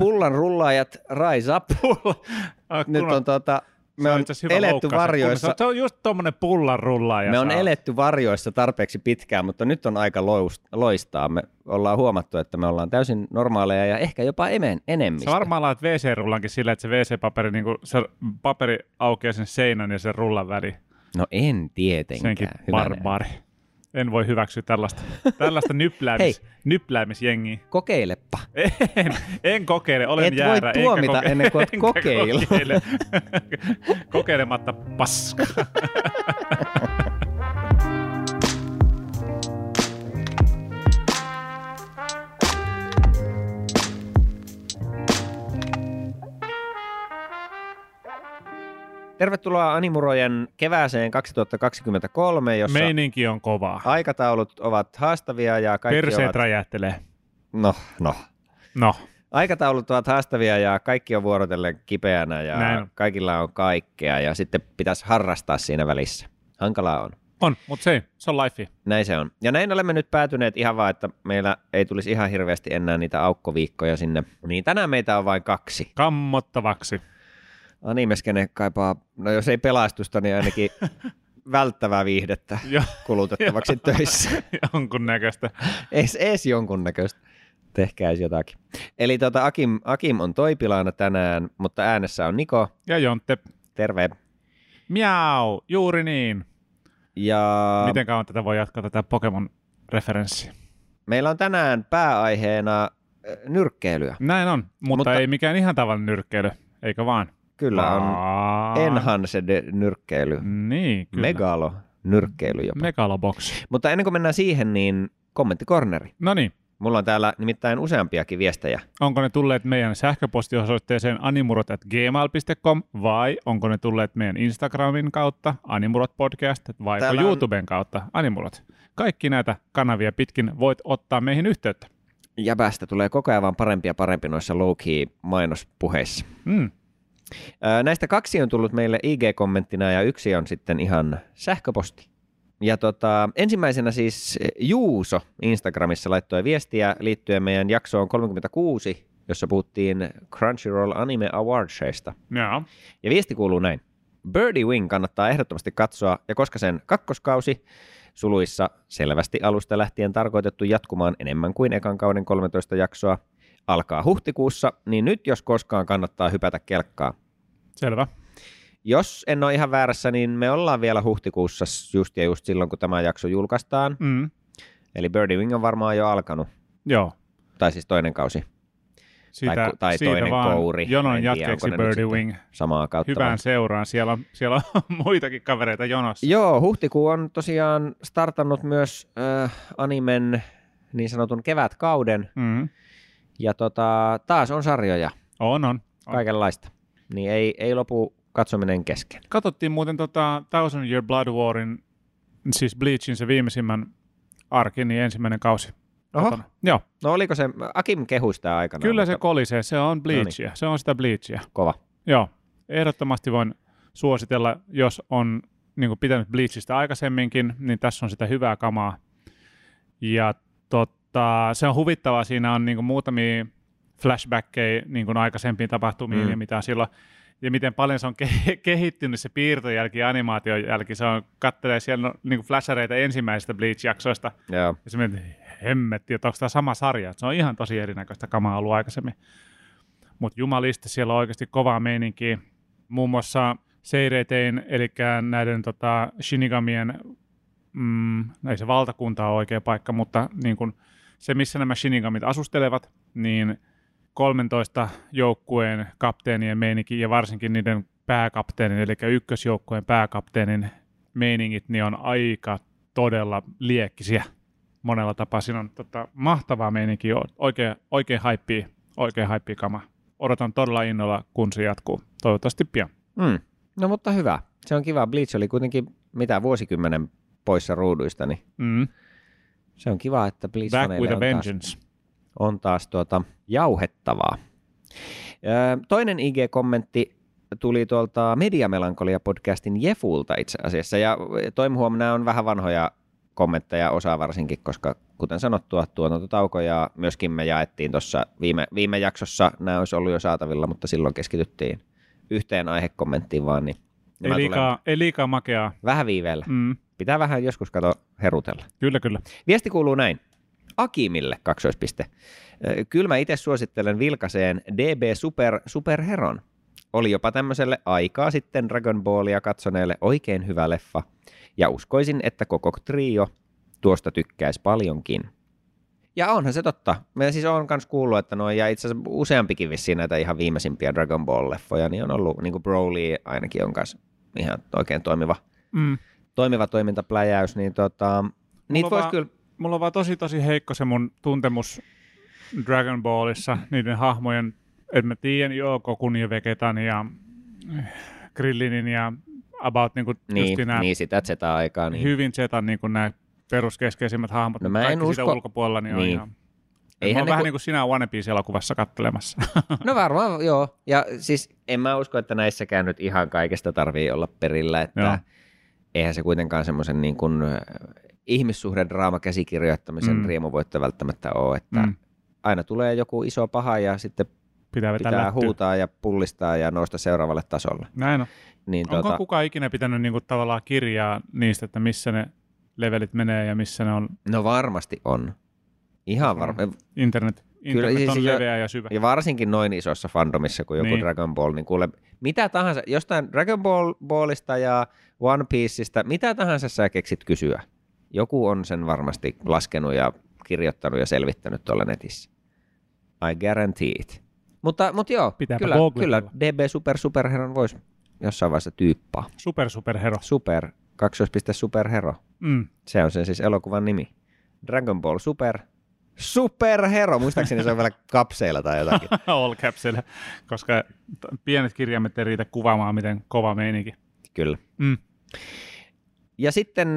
pullan rullaajat rise up. Ah, Nyt on tuota, me on hyvä eletty loukkaus. varjoissa. Se on just tommonen pullanrulla. Ja Me on eletty varjoissa tarpeeksi pitkään, mutta nyt on aika loistaa. Me ollaan huomattu, että me ollaan täysin normaaleja ja ehkä jopa emen, enemmistö. Sä varmaan laat WC-rullankin sillä, että se WC-paperi, niin se paperi aukeaa sen seinän ja sen rullan väliin. No en tietenkään. Senkin barbaari. En voi hyväksyä tällaista, tällaista nypläämis, nypläämisjengiä. Kokeilepa. En, en kokeile, olen Et voi jäärä. enkä tuomita ennen kuin enkä kokeillut. Kokeile. Kokeilematta paska. Tervetuloa Animurojen kevääseen 2023, jossa Meininki on kovaa. aikataulut ovat haastavia ja kaikki Perseet ovat... räjähtelee. No, no. No, Aikataulut ovat haastavia ja kaikki on vuorotellen kipeänä ja Näin on. kaikilla on kaikkea ja sitten pitäisi harrastaa siinä välissä. Hankalaa on. on, mutta se, se on life. Näin se on. Ja näin olemme nyt päätyneet ihan vaan, että meillä ei tulisi ihan hirveästi enää niitä aukkoviikkoja sinne. Niin tänään meitä on vain kaksi. Kammottavaksi. Animeskene kaipaa, no jos ei pelastusta, niin ainakin välttävää viihdettä kulutettavaksi töissä. jonkun näköistä. Ees, ees jonkunnäköistä. Tehkääs jotakin. Eli tota, Akim, Akim on toipilaana tänään, mutta äänessä on Niko. Ja Jontte. Terve. Miau, juuri niin. Ja Miten kauan tätä voi jatkaa tätä Pokemon-referenssiä? meillä on tänään pääaiheena nyrkkeilyä. Näin on, mutta, Mutta- mutta ei mikään ihan tavallinen nyrkkeily, eikö vaan? Kyllä on enhanced nyrkkeily. Niin, kyllä. Megalo nyrkkeily jopa. Megalobox. Mutta ennen kuin mennään siihen, niin kommenttikorneri. No niin, Mulla on täällä nimittäin useampiakin viestejä. onko ne tulleet meidän sähköpostiosoitteeseen animurot.gmail.com vai onko ne tulleet meidän Instagramin kautta animurot podcast vai Täällä on- YouTuben kautta animurot. Kaikki näitä kanavia pitkin voit ottaa meihin yhteyttä. Jäbästä tulee koko ajan vaan parempi ja parempi noissa low-key mainospuheissa. Mm. Näistä kaksi on tullut meille IG-kommenttina ja yksi on sitten ihan sähköposti. Ja tota, ensimmäisenä siis Juuso Instagramissa laittoi viestiä liittyen meidän jaksoon 36, jossa puhuttiin Crunchyroll Anime Awardsista. Joo. Ja viesti kuuluu näin. Birdie Wing kannattaa ehdottomasti katsoa, ja koska sen kakkoskausi suluissa selvästi alusta lähtien tarkoitettu jatkumaan enemmän kuin ekan kauden 13 jaksoa, alkaa huhtikuussa, niin nyt jos koskaan kannattaa hypätä kelkkaa. Selvä. Jos en ole ihan väärässä, niin me ollaan vielä huhtikuussa just ja just silloin, kun tämä jakso julkaistaan. Mm. Eli Birdie Wing on varmaan jo alkanut, Joo. tai siis toinen kausi, Siitä, tai, tai siitä toinen vaan kouri. Jonon jatkeeksi Birdie Wing. Samaa kautta. vai? Hyvään seuraan. Siellä on, siellä on muitakin kavereita jonossa. Joo, huhtikuu on tosiaan startannut myös äh, animen niin sanotun kevätkauden, Mm. Ja tota, taas on sarjoja, On, on. on. kaikenlaista. Niin ei, ei lopu katsominen kesken. Katsottiin muuten tota Thousand Year Blood Warin, siis Bleachin se viimeisimmän arkin, niin ensimmäinen kausi. Oho. Joo, no oliko se, Akim kehui sitä aikana. kyllä se mutta kolisee, se on Bleachia, se on sitä Bleachia. Kova. Joo, ehdottomasti voin suositella, jos on niin pitänyt Bleachista aikaisemminkin, niin tässä on sitä hyvää kamaa. Ja totta, se on huvittavaa, siinä on niin muutamia flashbackkejä niin aikaisempiin tapahtumiin Mm. ja mitä silloin, ja miten paljon se on ke- kehittynyt se piirtojälki ja animaatiojälki. Se on, kattelee siellä no, niin flashareita ensimmäisistä Bleach-jaksoista, Joo. ja se mietit, hemmetti, että onko tämä sama sarja. Se on ihan tosi erinäköistä kamaa ollut aikaisemmin. Mutta jumalista siellä on oikeasti kovaa meininkiä. Muun muassa Seiretein, eli näiden tota, Shinigamien, mm, ei se valtakunta ole oikea paikka, mutta niin kun se, missä nämä Shinigamit asustelevat, niin 13 joukkueen kapteenien meininki ja varsinkin niiden pääkapteenin, eli ykkösjoukkueen pääkapteenin meiningit, niin on aika todella liekkisiä monella tapaa. Siinä on tota, mahtavaa meininkiä, oikein, oikein haippia, oikein haippia kama. Odotan todella innolla, kun se jatkuu. Toivottavasti pian. Mm. No mutta hyvä. Se on kiva. Bleach oli kuitenkin mitä vuosikymmenen poissa ruuduista, niin Mm. Se on kiva, että a on taas, on taas tuota, jauhettavaa. Toinen IG-kommentti tuli tuolta Mediamelankolia-podcastin Jefulta itse asiassa, ja toimi huom, nämä on vähän vanhoja kommentteja, osa varsinkin, koska kuten sanottua, tuotantotauko ja myöskin me jaettiin tuossa viime, viime jaksossa, nämä olisi ollut jo saatavilla, mutta silloin keskityttiin yhteen aihekommenttiin vaan, niin ei liikaa, ei liikaa makeaa. Vähän viiveellä. Mm. Pitää vähän joskus kato herutella. Kyllä, kyllä. Viesti kuuluu näin. Akimille kaksoispiste. Kyllä mä itse suosittelen vilkaseen DB Super Superheron. Oli jopa tämmöiselle aikaa sitten Dragon Ballia katsoneelle oikein hyvä leffa. Ja uskoisin, että koko trio tuosta tykkäisi paljonkin. Ja onhan se totta. Mä siis on myös kuullut, että noin, ja itse asiassa useampikin vissiin näitä ihan viimeisimpiä Dragon Ball-leffoja, niin on ollut, niin kuin Broly ainakin on kanssa ihan oikein toimiva, mm. toimiva toimintapläjäys, niin tota, niitä voisi kyllä... Mulla on vaan tosi tosi heikko se mun tuntemus Dragon Ballissa, niiden hahmojen, että mä tiedän, joo, Kokun ja Vegetan ja Grillinin ja about niin, kuin niin, nämä, niin sitä Z-aikaa. Niin. Hyvin Z niin kuin nämä peruskeskeisimmät hahmot, no mä en usko... ulkopuolella, niin, niin. on ihan... Eihän on vähän ku... niin kuin sinä One Piece-elokuvassa kattelemassa. no varmaan, joo. Ja siis en mä usko, että näissäkään nyt ihan kaikesta tarvii olla perillä, että joo. eihän se kuitenkaan semmoisen niin kuin ihmissuhdedraama käsikirjoittamisen mm. riemuvoitto välttämättä ole, että mm. aina tulee joku iso paha ja sitten pitää, pitää huutaa ja pullistaa ja nousta seuraavalle tasolle. Näin on. Niin, Onko tuota... kukaan ikinä pitänyt niin kuin, tavallaan kirjaa niistä, että missä ne levelit menee ja missä ne on? No varmasti on. Ihan varmasti. Internet, internet Kyllä, on siis leveä ja syvä. Ja varsinkin noin isossa fandomissa kuin joku niin. Dragon Ball, niin kuule, mitä tahansa, jostain Dragon Ball, Ballista ja One Pieceista, mitä tahansa sä keksit kysyä. Joku on sen varmasti laskenut ja kirjoittanut ja selvittänyt tuolla netissä. I guarantee it. Mutta, mutta joo, Pitääpä kyllä, kyllä DB Super Superheron voisi jossain vaiheessa tyyppaa. Super Superhero. Super, kaksoispiste Superhero. Mm. Se on sen siis elokuvan nimi. Dragon Ball Super, Superhero, muistaakseni se on vielä kapseilla tai jotakin. All capsilla, koska pienet kirjaimet ei riitä kuvaamaan, miten kova meininki. Kyllä. Mm. Ja sitten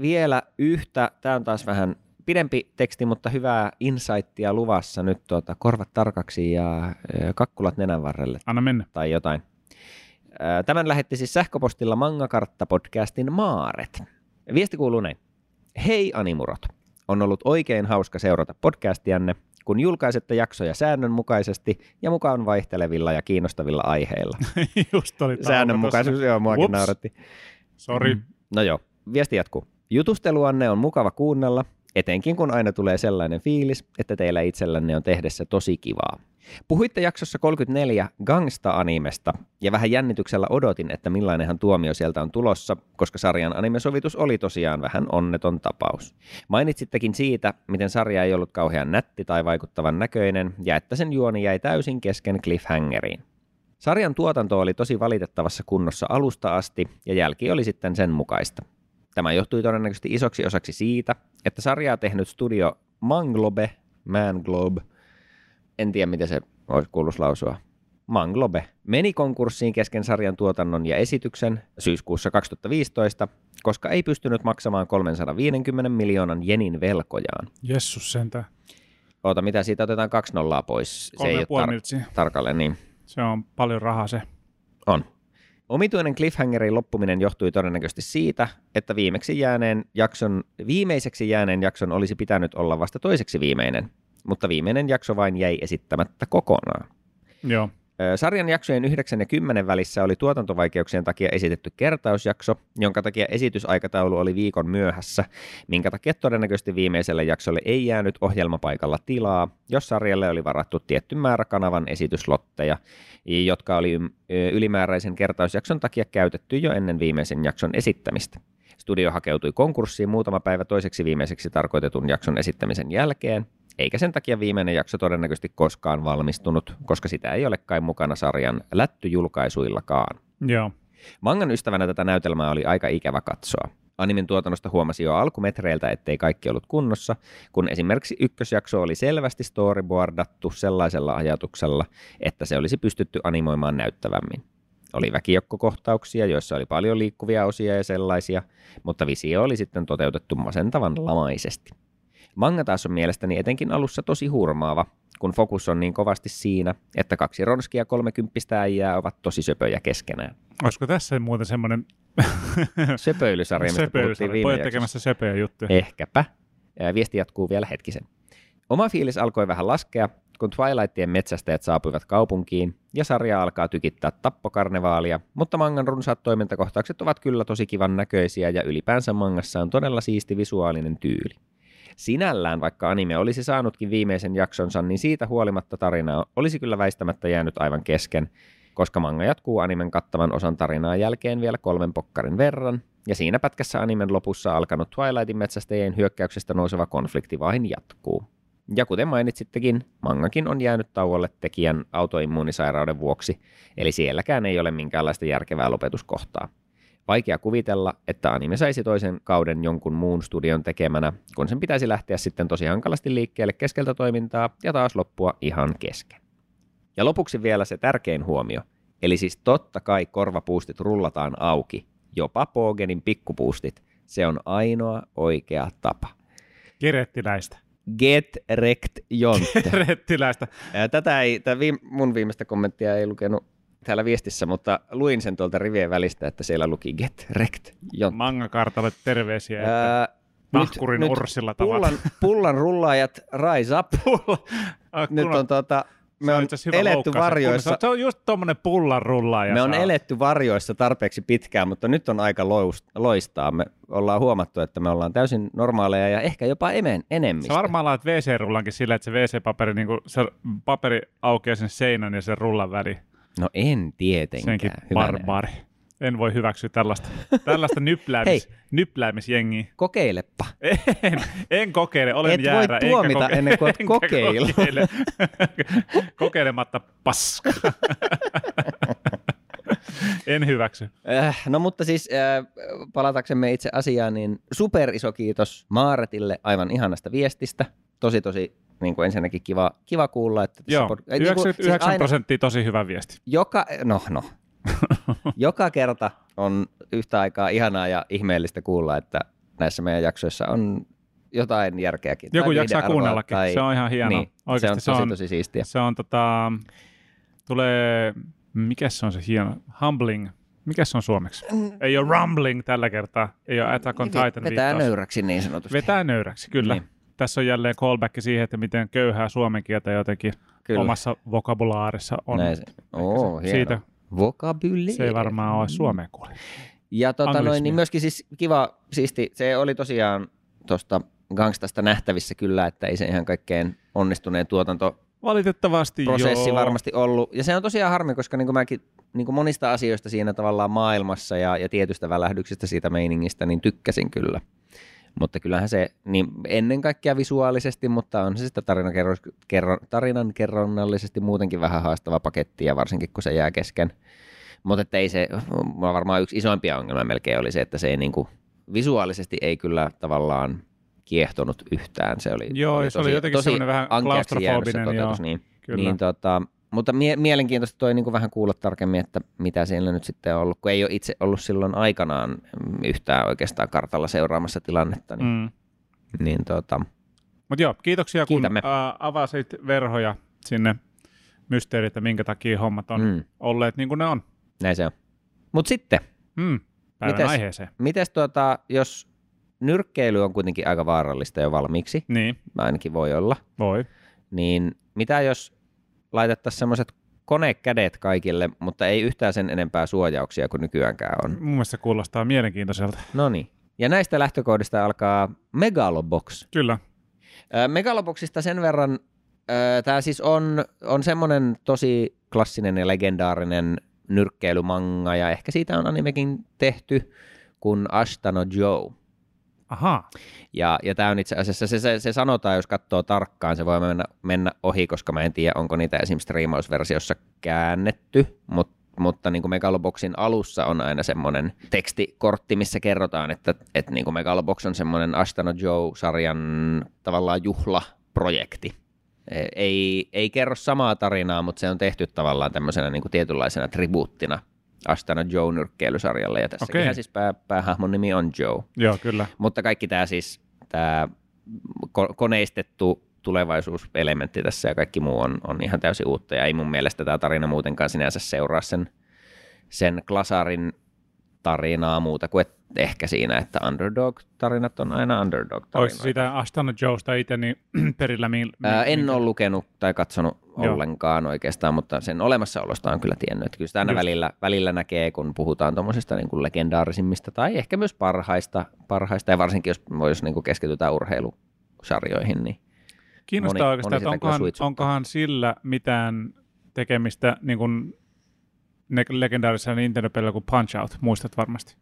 vielä yhtä, tämä on taas vähän pidempi teksti, mutta hyvää insightia luvassa nyt tuota, korvat tarkaksi ja kakkulat nenän varrelle. Anna mennä. Tai jotain. Tämän lähetti siis sähköpostilla Mangakartta-podcastin Maaret. Viesti kuuluu näin. Hei Animurot. On ollut oikein hauska seurata podcastianne, kun julkaisette jaksoja säännönmukaisesti ja mukaan vaihtelevilla ja kiinnostavilla aiheilla. Just oli Säännönmukaisuus, joo, muakin nauratti. Sori. Mm. No joo, viesti jatkuu. Jutusteluanne on mukava kuunnella, etenkin kun aina tulee sellainen fiilis, että teillä itsellänne on tehdessä tosi kivaa. Puhuitte jaksossa 34 Gangsta-animesta, ja vähän jännityksellä odotin, että millainenhan tuomio sieltä on tulossa, koska sarjan animesovitus oli tosiaan vähän onneton tapaus. Mainitsittekin siitä, miten sarja ei ollut kauhean nätti tai vaikuttavan näköinen, ja että sen juoni jäi täysin kesken cliffhangeriin. Sarjan tuotanto oli tosi valitettavassa kunnossa alusta asti, ja jälki oli sitten sen mukaista. Tämä johtui todennäköisesti isoksi osaksi siitä, että sarjaa tehnyt studio Manglobe, Manglobe, en tiedä miten se olisi kuullut lausua, Manglobe, meni konkurssiin kesken sarjan tuotannon ja esityksen syyskuussa 2015, koska ei pystynyt maksamaan 350 miljoonan jenin velkojaan. Jessus sentään. Oota, mitä siitä otetaan kaksi nollaa pois? Se ei ole tar- tarkalleen niin. Se on paljon rahaa se. On. Omituinen cliffhangerin loppuminen johtui todennäköisesti siitä, että viimeksi jääneen jakson, viimeiseksi jääneen jakson olisi pitänyt olla vasta toiseksi viimeinen, mutta viimeinen jakso vain jäi esittämättä kokonaan. Joo. Sarjan jaksojen 9 ja 10 välissä oli tuotantovaikeuksien takia esitetty kertausjakso, jonka takia esitysaikataulu oli viikon myöhässä, minkä takia todennäköisesti viimeiselle jaksolle ei jäänyt ohjelmapaikalla tilaa, jos sarjalle oli varattu tietty määrä kanavan esityslotteja, jotka oli ylimääräisen kertausjakson takia käytetty jo ennen viimeisen jakson esittämistä. Studio hakeutui konkurssiin muutama päivä toiseksi viimeiseksi tarkoitetun jakson esittämisen jälkeen, eikä sen takia viimeinen jakso todennäköisesti koskaan valmistunut, koska sitä ei ole kai mukana sarjan lättyjulkaisuillakaan. Joo. Mangan ystävänä tätä näytelmää oli aika ikävä katsoa. Animin tuotannosta huomasi jo alkumetreiltä, ettei kaikki ollut kunnossa, kun esimerkiksi ykkösjakso oli selvästi storyboardattu sellaisella ajatuksella, että se olisi pystytty animoimaan näyttävämmin. Oli väkijoukkokohtauksia, joissa oli paljon liikkuvia osia ja sellaisia, mutta visio oli sitten toteutettu masentavan lamaisesti. Manga taas on mielestäni etenkin alussa tosi hurmaava, kun fokus on niin kovasti siinä, että kaksi ronskia kolmekymppistä äijää ovat tosi söpöjä keskenään. Olisiko tässä muuten semmoinen söpöilysarja, mistä Söpöilysarja. puhuttiin viime tekemässä söpöjä juttuja. Ehkäpä. Viesti jatkuu vielä hetkisen. Oma fiilis alkoi vähän laskea, kun Twilightien metsästäjät saapuivat kaupunkiin ja sarja alkaa tykittää tappokarnevaalia, mutta mangan runsaat toimintakohtaukset ovat kyllä tosi kivan näköisiä ja ylipäänsä mangassa on todella siisti visuaalinen tyyli. Sinällään, vaikka anime olisi saanutkin viimeisen jaksonsa, niin siitä huolimatta tarina olisi kyllä väistämättä jäänyt aivan kesken, koska manga jatkuu animen kattavan osan tarinaa jälkeen vielä kolmen pokkarin verran, ja siinä pätkässä animen lopussa alkanut Twilightin metsästäjien hyökkäyksestä nouseva konflikti vain jatkuu. Ja kuten mainitsittekin, mangakin on jäänyt tauolle tekijän autoimmuunisairauden vuoksi, eli sielläkään ei ole minkäänlaista järkevää lopetuskohtaa. Vaikea kuvitella, että anime saisi toisen kauden jonkun muun studion tekemänä, kun sen pitäisi lähteä sitten tosi hankalasti liikkeelle keskeltä toimintaa ja taas loppua ihan kesken. Ja lopuksi vielä se tärkein huomio, eli siis totta kai korvapuustit rullataan auki, jopa Pogenin pikkupuustit. Se on ainoa oikea tapa. Kerettiläistä. Get rekt jonte. Tätä ei, tämä viim, mun viimeistä kommenttia ei lukenut täällä viestissä, mutta luin sen tuolta rivien välistä, että siellä luki get rekt. Mangakartalle terveisiä, että Ää, nahkurin nyt Urssilla tavalla. pullan, pullan rullaajat rise up. Ah, Nyt kun on tota, me on hyvä eletty loukkaus. varjoissa. Se on just tommonen pullan rullaaja. Me on eletty varjoissa tarpeeksi pitkään, mutta nyt on aika loistaa. Me ollaan huomattu, että me ollaan täysin normaaleja ja ehkä jopa emen, enemmistö. Sä varmaan laat WC-rullankin sillä, että se WC-paperi, niin se paperi aukeaa sen seinän ja sen rullan väliin. No en tietenkään. Senkin barbaari. En voi hyväksyä tällaista, tällaista nypläämis, nypläämisjengiä. Kokeilepa. En, en kokeile, olen Et voi jäärä. enkä tuomita koke- ennen kuin enkä kokeillut. Kokeile. Kokeilematta paska. en hyväksy. Äh, no mutta siis äh, palataksemme itse asiaan, niin super iso kiitos Maaretille aivan ihanasta viestistä. Tosi tosi niin kuin ensinnäkin kiva, kiva kuulla, että tässä Joo, pod- äh, niin kuin, 99 siis aina- prosenttia tosi hyvä viesti. joka, no, no. joka kerta on yhtä aikaa ihanaa ja ihmeellistä kuulla, että näissä meidän jaksoissa on jotain järkeäkin. Joku Tai jaksaa kuunnellakin. Se on ihan hienoa. Niin, Oikeasti se on tosi tosi siistiä. Se on tota, tulee, mikä se on se hieno, humbling, mikä se on suomeksi? Ei ole rumbling tällä kertaa, ei ole Attack on Titan Mm. Vetää viittaus. nöyräksi niin sanotusti. Vetää nöyräksi, kyllä. Niin. Tässä on jälleen callback siihen, että miten köyhää suomen kieltä jotenkin Kyllä. omassa vokabulaarissa on. Näin se. Oo, se- siitä Vokabuleeri. se ei varmaan ole suomeen kuule. Ja tota noin, niin myöskin siis kiva, siisti, se oli tosiaan tuosta Gangstasta nähtävissä kyllä, että ei se ihan kaikkein onnistuneen tuotantoprosessi Valitettavasti joo. varmasti ollut. Ja se on tosiaan harmi, koska niin kuin mäkin niin kuin monista asioista siinä tavallaan maailmassa ja, ja tietystä välähdyksestä siitä meiningistä, niin tykkäsin kyllä. Mutta kyllähän se niin ennen kaikkea visuaalisesti, mutta on se sitä tarinan, kerro, tarinan kerronnallisesti muutenkin vähän haastava paketti, ja varsinkin kun se jää kesken. Mutta että ei se, mulla varmaan yksi isoimpia ongelmia melkein oli se, että se ei niinku, visuaalisesti ei kyllä tavallaan kiehtonut yhtään. Se oli, Joo, se oli jotenkin semmoinen vähän klaustrofobinen, toteutus, joo, Niin, Kyllä. niin tota, mutta mie- mielenkiintoista toi niin vähän kuulla tarkemmin, että mitä siellä nyt sitten on ollut, kun ei ole itse ollut silloin aikanaan mm, yhtään oikeastaan kartalla seuraamassa tilannetta. Niin, Mm. niin tota, Mutta joo, kiitoksia Kiitämme. kun ää, avasit verhoja sinne mysteeri, että minkä takia hommat on mm, olleet niin kuin ne on. näin se on. Mutta sitten, Mm. Päivän Mites? aiheeseen. mites tuota, jos nyrkkeily on kuitenkin aika vaarallista jo valmiiksi, Niin, ainakin voi olla, voi. niin mitä jos laitettaisiin semmoiset konekädet kaikille, mutta ei yhtään sen enempää suojauksia kuin nykyäänkään on. Mun mielestä se kuulostaa mielenkiintoiselta. No niin. Ja näistä lähtökohdista alkaa Megalobox. Kyllä. Megaloboxista sen verran, tämä siis on, on semmoinen tosi klassinen ja legendaarinen nyrkkeilymanga, ja ehkä siitä on animekin tehty, kuin Ashtano Joe. Aha. Ja, ja tämä on itse asiassa, se, se, se sanotaan, jos katsoo tarkkaan, se voi mennä, mennä ohi, koska mä en tiedä, onko niitä esim. striimausversiossa käännetty, mut, mutta niin kuin Megaloboxin alussa on aina semmoinen tekstikortti, missä kerrotaan, että, että niin kuin Megalobox on semmoinen Astano Joe-sarjan tavallaan juhlaprojekti. E- Ei, ei kerro samaa tarinaa, mutta se on tehty tavallaan tämmöisenä niin kuin tietynlaisena tribuuttina Astana Joe-nyrkkeilysarjalle, ja tässäkin Okei. siis pää, päähahmon nimi on Joe. Joo, kyllä. Mutta kaikki tämä siis, tämä ko- koneistettu tulevaisuuselementti tässä ja kaikki muu on, on ihan täysin uutta. Ja ei mun mielestä tämä tarina muutenkaan sinänsä seuraa sen, sen Glasarin tarinaa muuta kuin, että ehkä siinä, että underdog-tarinat on aina underdog-tarinoita. siitä Astana Joesta itse niin perillä? Mi- mi- Ää, en ole lukenut tai katsonut Joo. ollenkaan oikeastaan, mutta sen olemassaolosta on kyllä tiennyt. Että kyllä sitä aina Just. välillä, välillä näkee, kun puhutaan tuommoisista niin legendaarisimmista tai ehkä myös parhaista, parhaista ja varsinkin jos, jos niin kuin keskitytään urheilusarjoihin, niin Kiinnostaa moni- oikeastaan, moni että sitä onkohan, onkohan sillä mitään tekemistä niin kuin ne- legendaarisella Nintendo-pelillä kuin Punch-Out, muistat varmasti.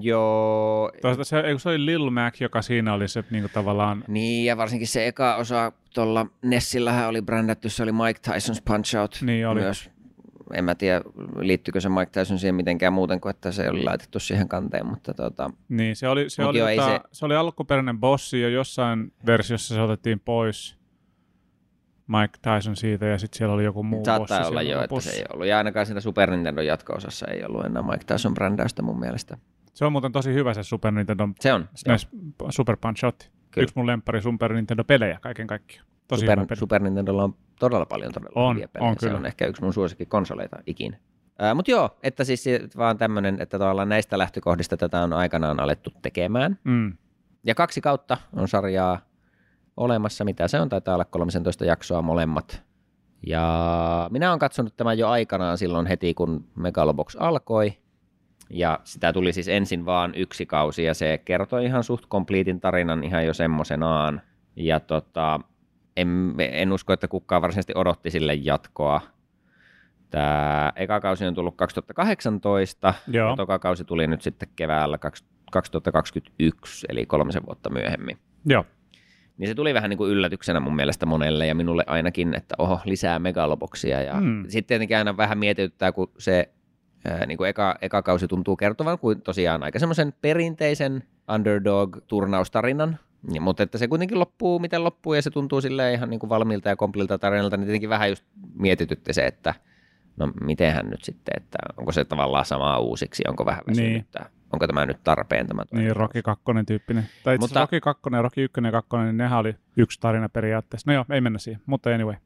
Joo, Toisaalta se, eikö se oli Lil Mac, joka siinä oli se niin tavallaan, Niin, ja varsinkin se eka osa tuolla Nessillähän oli brändätty, se oli Mike Tyson's Punch Out Niin oli. myös. En mä tiedä, liittyykö se Mike Tyson siihen mitenkään muuten kuin, että se oli laitettu siihen kanteen, mutta tota, niin se oli, se oli, ei tota, se- se... oli alkuperäinen bossi ja jossain versiossa se otettiin pois Mike Tyson siitä ja sitten siellä oli joku muu saattaa bossi olla jo, että se ei ollut. Ja ainakaan siinä Super Nintendo jatko-osassa ei ollut enää Mike Tyson brändäystä mun mielestä. Se on muuten tosi hyvä se Super Nintendo Se on. joo. SNES Super Punch Out. Kyllä. Yksi mun lemppari Super Nintendo-pelejä kaiken kaikkiaan. Tosi Super. Super Nintendolla on todella paljon todella On, hyviä pelejä. on se kyllä. on ehkä yksi mun suosikkikonsoleita ikinä. Mutta joo, että siis se- vaan tämmöinen, että tavallaan näistä lähtökohdista tätä on aikanaan alettu tekemään. Mm. Ja kaksi kautta on sarjaa olemassa, mitä se on, taitaa olla 13 jaksoa molemmat. Ja minä olen katsonut tämän jo aikanaan silloin heti, kun Megalobox alkoi. Ja sitä tuli siis ensin vaan yksi kausi ja se kertoi ihan suht kompleetin tarinan ihan jo semmosenaan. Ja tota, en, en usko, että kukaan varsinaisesti odotti sille jatkoa. Tämä eka kausi on tullut 2018 Joo. ja toka kausi tuli nyt sitten keväällä kaks- 2021, eli kolmisen vuotta myöhemmin. Joo. Niin se tuli vähän niin kuin yllätyksenä mun mielestä monelle ja minulle ainakin, että oho, lisää megaloboksia. Ja Mm. sitten tietenkin aina vähän mietityttää, kun se ää, niin kuin eka, eka kausi tuntuu kertovan kuin tosiaan aika semmoisen perinteisen underdog-turnaustarinan. Ja, mutta että se kuitenkin loppuu, miten loppuu, ja se tuntuu sille ihan niin kuin valmiilta ja komplilta tarinalta, niin tietenkin vähän just mietitytti se, että no mitenhän nyt sitten, että onko se tavallaan samaa uusiksi, onko vähän väsynyttä, niin. onko tämä nyt tarpeen tämä toinen Niin. Rocky 2 tyyppinen. Tai itse Mutta-. Rocky 2 ja Rocky 1 ja 2, niin nehän oli yksi tarina periaatteessa. No joo, ei mennä siihen, mutta anyway.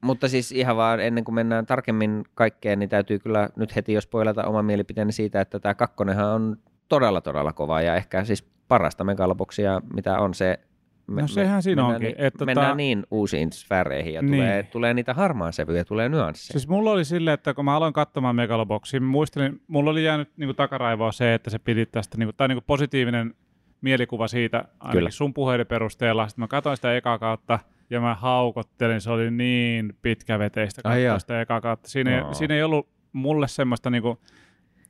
Mutta siis ihan vaan ennen kuin mennään tarkemmin kaikkeen, niin täytyy kyllä nyt heti jos spoilata oma mielipiteeni siitä, että tämä kakkonenhan on todella todella kova ja ehkä siis parasta megaloboksia, mitä on se. No sehän siinä mennään onkin, Niin, että mennään tota- niin uusiin sfääreihin ja Niin. tulee, tulee niitä harmaansävyjä, tulee nyansseja. Siis mulla oli silleen, että kun mä aloin katsomaan Megaloboxia, muistelin, mulla oli jäänyt niin kuin takaraivoa se, että se piti tästä, niin kuin, tai niin kuin positiivinen mielikuva siitä ainakin Kyllä. sun puheiden perusteella. Sitten mä katsoin sitä ekaa kautta ja mä haukottelin, se oli niin pitkäveteistä katsoa ekaa kautta. Siinä, Oo. siinä ei ollut mulle semmoista, niin kuin,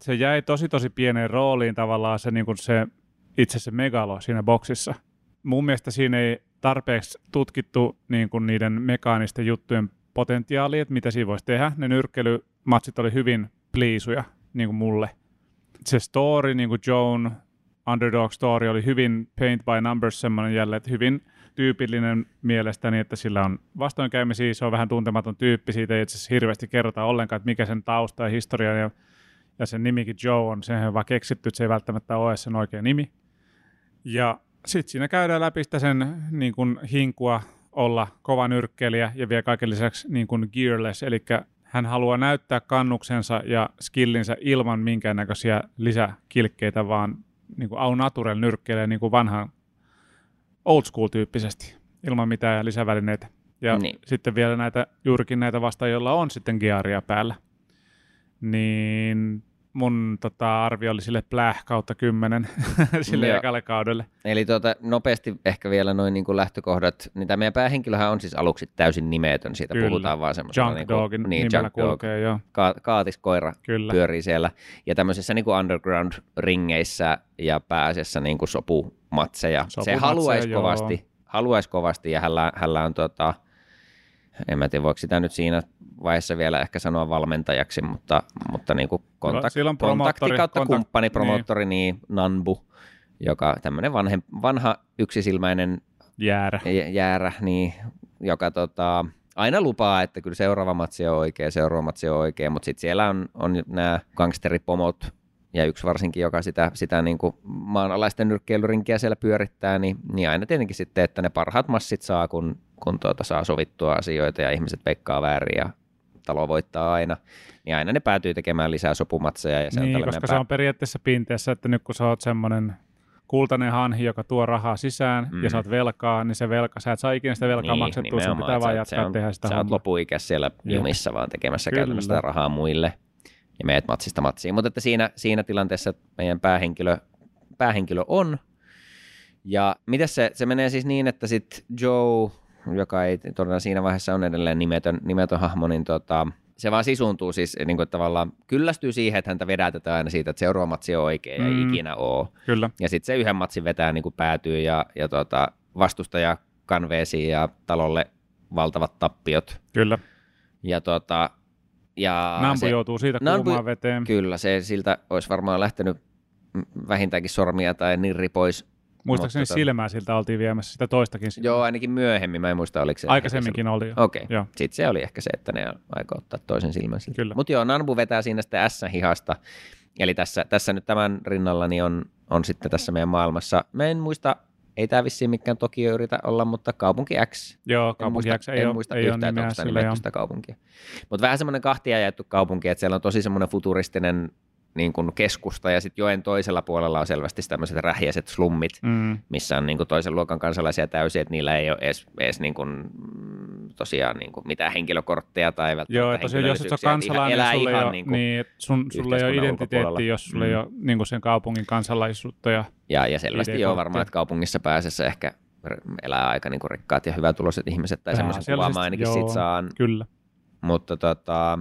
se jäi tosi tosi pieneen rooliin tavallaan se, niin kuin se itse se megalo siinä boksissa. Mun mielestä siinä ei tarpeeksi tutkittu niin kuin niiden mekaanisten juttujen potentiaalia, että mitä siinä voisi tehdä. Ne nyrkkeilymatsit oli hyvin pliisuja niin kuin mulle. Se story, niin kuin Joan Underdog Story, oli hyvin paint by numbers semmoinen jälleen, että hyvin tyypillinen mielestäni, että sillä on vastoinkäymisiä, se on vähän tuntematon tyyppi, siitä ei itse asiassa hirveästi kerrota ollenkaan, että mikä sen tausta ja historia ja, ja sen nimikin Joe on, sehän on vaan keksitty, että se ei välttämättä ole sen oikea nimi. Ja sitten siinä käydään läpi sitä sen niin kuin hinkua olla kova nyrkkeilijä ja vielä kaiken lisäksi niin kuin gearless, eli hän haluaa näyttää kannuksensa ja skillinsä ilman minkäännäköisiä lisäkilkkeitä, vaan niin kuin au naturel nyrkkeilee niin kuin vanhan old school tyyppisesti, ilman mitään lisävälineitä. Ja Niin. sitten vielä näitä, juurikin näitä vastaan, joilla on sitten gearia päällä. Niin mun tota, arvio oli sille pläh kautta kymmenen sille Joo. ekalle kaudelle. Eli tuota, nopeasti ehkä vielä noin niin kuin lähtökohdat. Niin tämä meidän päähenkilöhän on siis aluksi täysin nimetön, siitä Kyllä. puhutaan vaan semmoisena Junk niin kuin, Dogin niin, Junk Dog, kulkee, joo, ka- kaatiskoira kyllä. pyörii siellä. Ja tämmöisissä niin kuin underground-ringeissä ja pääasiassa niin kuin sopumatseja. Se Sopumatseja, haluaisi joo. kovasti, haluaisi kovasti ja hänellä, hänellä on tota, en mä tiedä, voiko sitä nyt siinä vaiheessa vielä ehkä sanoa valmentajaksi, mutta, mutta niin kuin kontak- sillä on kontakti kautta kontak- kumppani, promoottori, niin. Nanbu, joka tämmöinen vanhe, vanha yksisilmäinen Jäärä. jä- jäärä, niin, joka tota, aina lupaa, että kyllä seuraava matsi on oikea, seuraava matsi on oikea, mutta sitten siellä on, on nämä gangsteripomot ja yksi varsinkin, joka sitä, sitä niin kuin maanalaisten nyrkkeilyrinkiä siellä pyörittää, niin, niin aina tietenkin sitten, että ne parhaat massit saa, kun, kun tuota saa sovittua asioita ja ihmiset veikkaa väärin ja talo voittaa aina, niin aina ne päätyy tekemään lisää sopumatseja. Ja se niin, on koska pää... se on periaatteessa pinteessä, että nyt kun sä oot semmoinen kultainen hanhi, joka tuo rahaa sisään mm. ja saat velkaa, niin se velka, sä et saa ikinä sitä velkaa niin, maksettua, sun pitää vaan jatkaa on, tehdä sitä Sä oot lopuikäs siellä jumissa vaan tekemässä Kyllä. käytännössä sitä rahaa muille ja meet matsista matsiin. Mutta että siinä, siinä tilanteessa meidän päähenkilö, päähenkilö on. Ja miten se, se menee siis niin, että sitten Joe, joka ei todella siinä vaiheessa on edelleen nimetön, nimetön hahmo, niin tota, se vaan sisuntuu siis niin kuin tavallaan, kyllästyy siihen, että häntä vedätetään aina siitä, että seuraava matsi on oikein ja mm. ikinä oo. Kyllä. Ja sitten se yhden matsin vetää niin kuin päätyy ja, ja tota, vastustaja kanveesi ja talolle valtavat tappiot. Kyllä. Ja tota, ja Nampu se, joutuu siitä Nampu, kuumaan veteen. Kyllä, se siltä olisi varmaan lähtenyt vähintäänkin sormia tai nirri pois. Muistaakseni tota, silmää siltä oltiin viemässä sitä toistakin silmää. Joo, ainakin myöhemmin. Mä en muista, oliko se... Aikaisemminkin se... oli jo. Okei, okay. sitten se oli ehkä se, että ne aikoo ottaa toisen silmän siltä. Kyllä. Mutta joo, Nambu vetää siinä sitten S-hihasta. Eli tässä, tässä nyt tämän rinnalla niin on, on sitten tässä meidän maailmassa. Mä en muista, ei tämä vissiin mikään Tokio yritä olla, mutta kaupunki X. Joo, kaupunki en muista, X ei, en ole, muista ei yhtään, ole onko nimetty sitä kaupunkia. Mutta vähän semmoinen kahtia jaettu kaupunki, että siellä on tosi semmoinen futuristinen niin kuin keskusta ja sitten joen toisella puolella on selvästi tämmöiset rähjäiset slummit, mm. missä on niin kuin toisen luokan kansalaisia täysin, että niillä ei ole edes, edes niin kuin, mm, tosiaan niin kuin mitään henkilökortteja tai välttämättä Joo, tosiaan jos et ole kansalainen, elää sulle ihan, niin, kuin niin sun, sulle ei ole identiteetti, jos sulle mm. ei ole niin kuin sen kaupungin kansalaisuutta. Ja, ja, ja selvästi joo varmaan, että kaupungissa pääsessä ehkä elää aika niin kuin rikkaat ja hyvätuloiset ihmiset, tai semmoisen kuvan mä ainakin joo, sit saan. Kyllä. Mutta tota,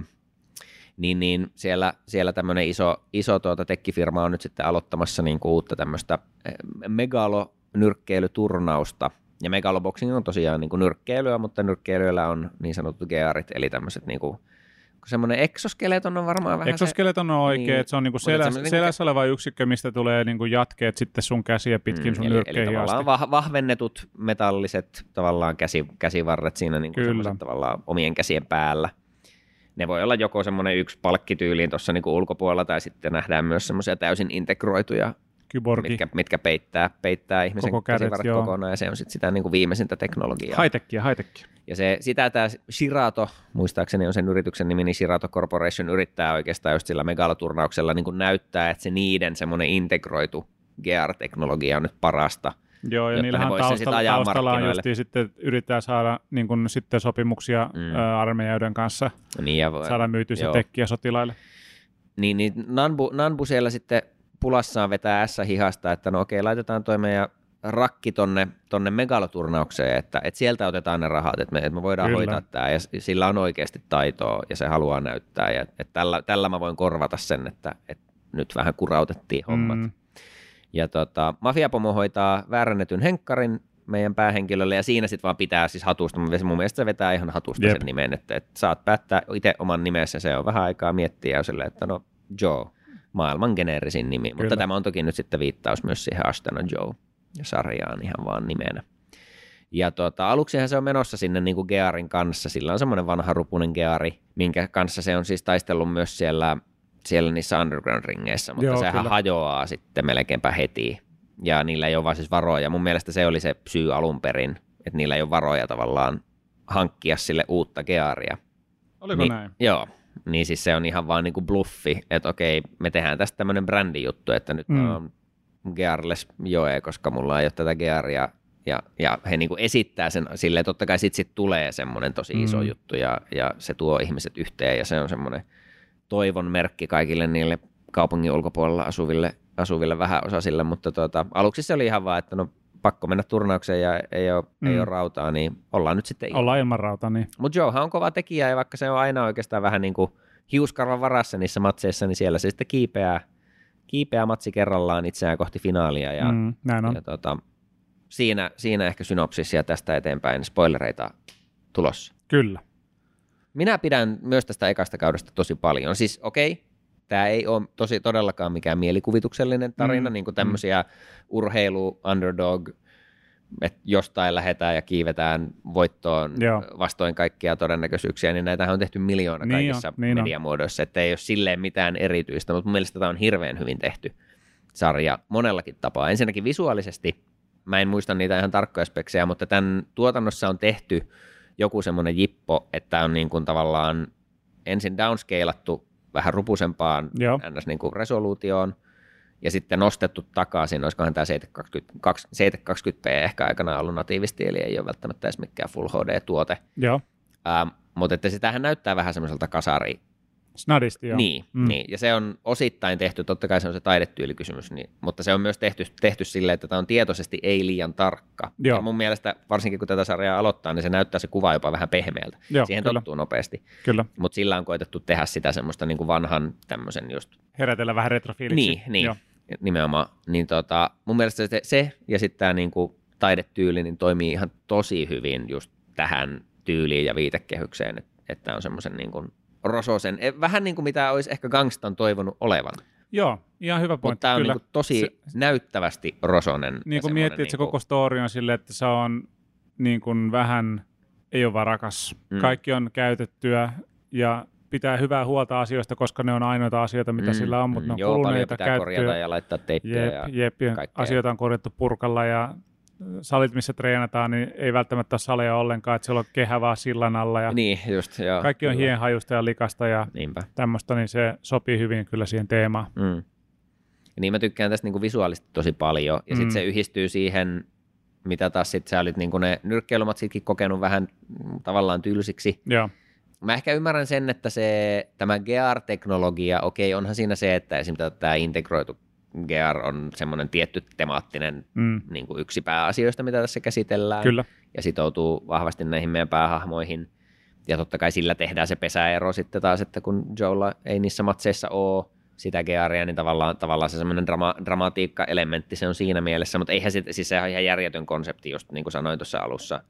niin, niin siellä, siellä tämmöinen iso, iso tuota tekkifirma on nyt sitten aloittamassa niin kuin uutta tämmöistä eh, megalonyrkkeilyturnausta. Ja megaloboxing on tosiaan niin kuin nyrkkeilyä, mutta nyrkkeilyillä on niin sanotut gearit, eli tämmöiset niin kuin semmoinen exoskeleton on varmaan vähän Exoskeleton on oikein, niin, että se on niinku selä, selässä oleva yksikkö, mistä tulee niinku jatkeet sitten sun käsiä pitkin mm, sun eli, eli tavallaan vahvennetut metalliset tavallaan käsi, käsivarret siinä niinku tavallaan omien käsien päällä ne voi olla joko semmoinen yksi palkkityyliin tuossa niin ulkopuolella, tai sitten nähdään myös semmoisia täysin integroituja, Kyborgi. mitkä, mitkä peittää, peittää ihmisen Koko kädet, kokonaan, ja se on sitten sitä niin kuin viimeisintä teknologiaa. Haitekkiä, haitekkiä. Ja se, sitä tämä Shirato, muistaakseni on sen yrityksen nimi, niin Shirato Corporation yrittää oikeastaan just sillä megaloturnauksella niin kuin näyttää, että se niiden semmoinen integroitu GR-teknologia on nyt parasta – Joo, ja niillähän taustalla, taustalla on justiin sitten yrittää saada niin kuin, sitten sopimuksia mm. armeijoiden kanssa, niin ja, saada myytyä se tekkiä sotilaille. Niin, niin Nanbu, Nanbu siellä sitten pulassaan vetää S-hihasta, että no okei, laitetaan toi meidän rakki tonne, tonne megaloturnaukseen, että, että sieltä otetaan ne rahat, että me, että me voidaan Kyllä. hoitaa tämä, ja sillä on oikeasti taitoa, ja se haluaa näyttää, ja että tällä, tällä mä voin korvata sen, että, että nyt vähän kurautettiin hommat. Mm. Ja tota, mafiapomo hoitaa väärännetyn henkkarin meidän päähenkilölle, ja siinä sitten vaan pitää siis hatusta. Mun mielestä se vetää ihan hatusta Jep. sen nimen, että, että saat päättää itse oman nimessä, se on vähän aikaa miettiä ja sille, että no Joe, maailman geneerisin nimi. Kyllä. Mutta tämä on toki nyt sitten viittaus myös siihen Astana Joe-sarjaan ihan vaan nimenä. Ja tota, aluksihan se on menossa sinne niin kuin Gearin kanssa. Sillä on semmoinen vanha rupunen Geari, minkä kanssa se on siis taistellut myös siellä siellä niissä underground-ringeissä, mutta Joo, sehän kyllä. hajoaa sitten melkeinpä heti. Ja niillä ei ole vaan siis varoja. Mun mielestä se oli se syy alun perin, että niillä ei ole varoja tavallaan hankkia sille uutta gearia. Oliko niin, näin? Joo, niin siis se on ihan vaan niin kuin bluffi, että okei, me tehdään tästä tämmöinen brändijuttu, että nyt mm. on Gearless Joe, koska mulla ei ole tätä Gearia, ja, ja he niin kuin esittää sen silleen, totta kai sitten sit tulee semmoinen tosi iso mm. juttu, ja, ja se tuo ihmiset yhteen, ja se on semmoinen – toivon merkki kaikille niille kaupungin ulkopuolella asuville, asuville vähäosaisille, mutta tuota, aluksi se oli ihan vaan, että no pakko mennä turnaukseen ja ei ole, mm. ei ole rautaa, niin ollaan nyt sitten. Ollaan ilman rautaa, niin. Mutta Joehan on kova tekijä ja vaikka se on aina oikeastaan vähän niin kuin hiuskarvan varassa niissä matseissa, niin siellä se sitten kiipeää, kiipeää matsi kerrallaan itseään kohti finaalia. Ja, mm, näin on. ja tuota, siinä, siinä ehkä synopsis ja tästä eteenpäin spoilereita tulossa. Kyllä. Minä pidän myös tästä ekasta kaudesta tosi paljon. Siis okei, okay, tämä ei ole tosi todellakaan mikään mielikuvituksellinen tarina, mm. niin kuin tämmöisiä mm. urheilu, underdog, että jostain lähdetään ja kiivetään voittoon Joo. vastoin kaikkia todennäköisyyksiä, niin näitä on tehty miljoona niin kaikissa niin mediamuodoissa, että ei ole silleen mitään erityistä, mutta mun mielestä tämä on hirveän hyvin tehty sarja monellakin tapaa. Ensinnäkin visuaalisesti, mä en muista niitä ihan tarkkoja speksejä, mutta tämän tuotannossa on tehty joku semmoinen jippo, että on niin kuin tavallaan ensin downscalattu vähän rupusempaan Joo. ns. Niin kuin resoluutioon, ja sitten nostettu takaisin, olisikohan tämä 720, 720p ehkä aikanaan ollut natiivisti, eli ei ole välttämättä edes mikään Full HD-tuote. Joo, Ähm, mutta että sitähän näyttää vähän semmoiselta kasari. Snadisti joo. Niin, Mm. niin, ja se on osittain tehty, totta kai se on se taidetyylikysymys, niin, mutta se on myös tehty, tehty silleen, että tämä on tietoisesti ei liian tarkka. Joo. Ja mun mielestä, varsinkin kun tätä sarjaa aloittaa, niin se näyttää se kuva jopa vähän pehmeältä. Joo, Siihen kyllä. tottuu nopeasti. Kyllä, Mutta sillä on koetettu tehdä sitä semmoista niin kuin vanhan tämmöisen just herätellä vähän retrofiiliksi. niin, niin Joo. nimenomaan. Niin tota, mun mielestä se, se ja sitten tämä niinku taidetyyli niin toimii ihan tosi hyvin just tähän tyyliin ja viitekehykseen, että, on semmoisen niinku rososen, eh, vähän niin kuin mitä olisi ehkä Gangstan toivonut olevan. Joo, ihan hyvä Mutta pointti. tämä on kyllä. niinku tosi Se- näyttävästi rosonen. niin kuin miettii, että se niinku- koko story on silleen, että se on niin kuin vähän, ei ole vaan rakas. Mm. Mm. Kaikki on käytettyä ja pitää hyvää huolta asioista, koska ne on ainoita asioita, mitä Mm, sillä on, mutta mm, ne on Joo, paljon kuluneita, pitää korjata käyttöä. ja laittaa teippiä. Jep, ja, jep, kaikkea. asioita on korjattu purkalla ja salit, missä treenataan, niin ei välttämättä ole saleja ollenkaan, että siellä on kehä vaan sillan alla ja Niin, just, joo. kaikki on kyllä. hienhajusta ja likasta ja Niinpä. tämmöistä, niin se sopii hyvin kyllä siihen teemaan. Mm. Ja niin mä tykkään tästä niinku visuaalisesti tosi paljon. Ja Mm. sitten se yhdistyy siihen, mitä taas sit sä olit niinku ne nyrkkeilymatsitkin kokenut vähän tavallaan tylsiksi. Joo, Mä ehkä ymmärrän sen, että se, tämä GR-teknologia, okei, onhan siinä se, että esimerkiksi tämä integroitu GR on semmoinen tietty temaattinen mm, niin kuin yksi pääasioista, mitä tässä käsitellään. kyllä. Ja sitoutuu vahvasti näihin meidän päähahmoihin. Ja totta kai sillä tehdään se pesäero sitten taas, että kun Joella ei niissä matseissa ole sitä GRia, niin tavallaan, tavallaan se semmoinen drama, dramatiikka-elementti se on siinä mielessä, mutta eihän se, siis sehän on ihan järjetön konsepti, just niin kuin sanoin tuossa alussa,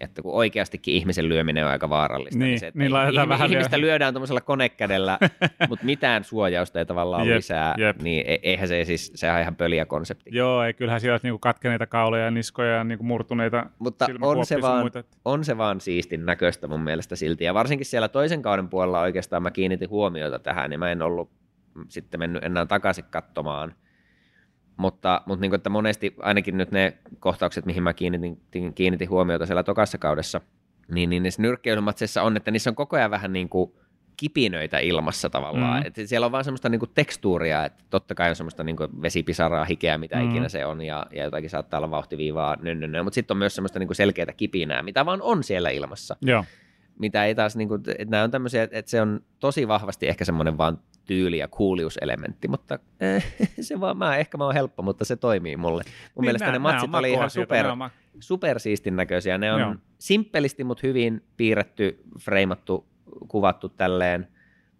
että kun oikeastikin ihmisen lyöminen on aika vaarallista, Niin, se, että niin laitetaan vähän ihmistä vielä- lyödään tuollaisella konekädellä, mutta mitään suojausta ei tavallaan Jep, lisää, jep. niin e- eihän se siis, sehän on ihan pöliä konsepti. Joo, ei, kyllähän siellä olisi niinku katkeneita kauloja ja niskoja ja niinku murtuneita Mutta on se, vaan, muita. on se vaan siistin näköistä mun mielestä silti. Ja varsinkin siellä toisen kauden puolella oikeastaan mä kiinnitin huomiota tähän, niin mä en ollut sitten mennyt enää takaisin katsomaan. Mutta, mutta niin kuin, että monesti ainakin nyt ne kohtaukset, mihin mä kiinnitin, kiinnitin huomiota siellä tokassa kaudessa, niin, niin niissä nyrkkeilymatseissa on, että niissä on koko ajan vähän niin kuin kipinöitä ilmassa tavallaan. Mm. Että siellä on vaan semmoista niinku tekstuuria, että totta kai on semmoista niinku vesipisaraa, hikeä, mitä Mm. ikinä se on, ja, ja jotakin saattaa olla vauhtiviivaa, nönnönnö, mutta sitten on myös semmoista niinku selkeää kipinää, mitä vaan on siellä ilmassa. Joo, Mitä ei taas, niinku, että nämä on tämmöisiä, että se on tosi vahvasti ehkä semmoinen vaan tyyli- ja kuuliuselementti, mutta eh, se vaan, mä, ehkä mä oon helppo, mutta se toimii mulle. Mun Niin, mielestä nää- ne matsit oli ihan super, ma- supersiistin näköisiä. Ne on Joo. Simppelisti, mutta hyvin piirretty, freimattu, kuvattu tälleen.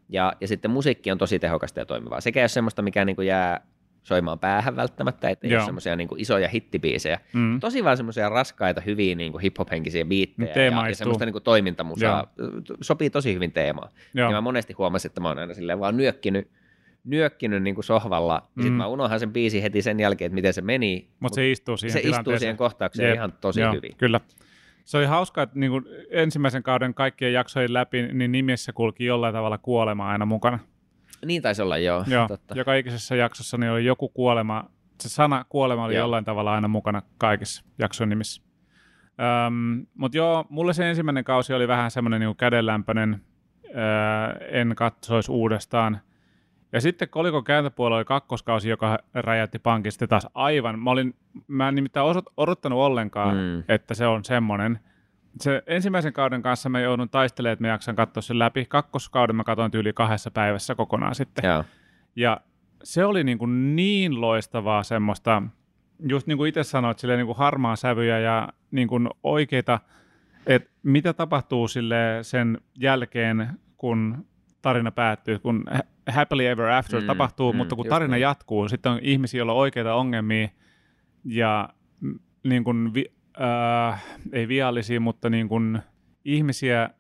Ja, ja sitten musiikki on tosi tehokasta ja toimivaa. Sekä ei ole semmoista, mikä niin jää soimaan päähän välttämättä, että ei Joo. ole semmoisia niin isoja hittibiisejä. Mm. Tosi vaan semmoisia raskaita, hyviä niin hip-hop-henkisiä biittejä ja, Teemaistuu. ja semmoista niin toimintamusaa. Sopii tosi hyvin teemaan. Joo. Ja mä monesti huomasin, että mä oon aina silleen vaan nyökkinyt, nyökkinyt niin kuin sohvalla. Ja Mm. sitten mä unohan sen biisin heti sen jälkeen, että miten se meni. Mutta se istuu siihen se istuu siihen kohtaukseen Jep. ihan tosi Joo, hyvin. Kyllä. Se oli hauska, että niinku ensimmäisen kauden kaikkien jaksojen läpi niin nimissä kulki jollain tavalla kuolema aina mukana. Niin taisi olla, joo. Joo, Totta. joka ikisessä jaksossa niin oli joku kuolema, se sana kuolema oli Joo. jollain tavalla aina mukana kaikissa jakson nimissä. Öm, Mutta joo, mulle se ensimmäinen kausi oli vähän semmoinen niinku kädenlämpöinen, öö, en katsoisi uudestaan. Ja sitten kolikon kääntöpuolella oli kakkoskausi, joka räjäytti pankin sitten taas aivan. Mä, olin, mä en nimittäin odottanut ollenkaan. Mm. että se on semmoinen. Se ensimmäisen kauden kanssa mä joudun taistelemaan, että mä jaksan katsoa sen läpi. Kakkoskauden mä katsoin tyyli kahdessa päivässä kokonaan sitten. Joo. Ja se oli niin, kuin niin loistavaa semmoista, just niin kuin itse sanoit, silleen niin kuin harmaa sävyjä ja niin kuin oikeita, että mitä tapahtuu sille sen jälkeen, kun tarina päättyy, kun ha- happily ever after mm, tapahtuu, mm, mutta kun tarina niin. jatkuu, sitten on ihmisiä, joilla on oikeita ongelmia ja mm, niin kuin, vi, äh, ei viallisia, mutta niin kuin ihmisiä,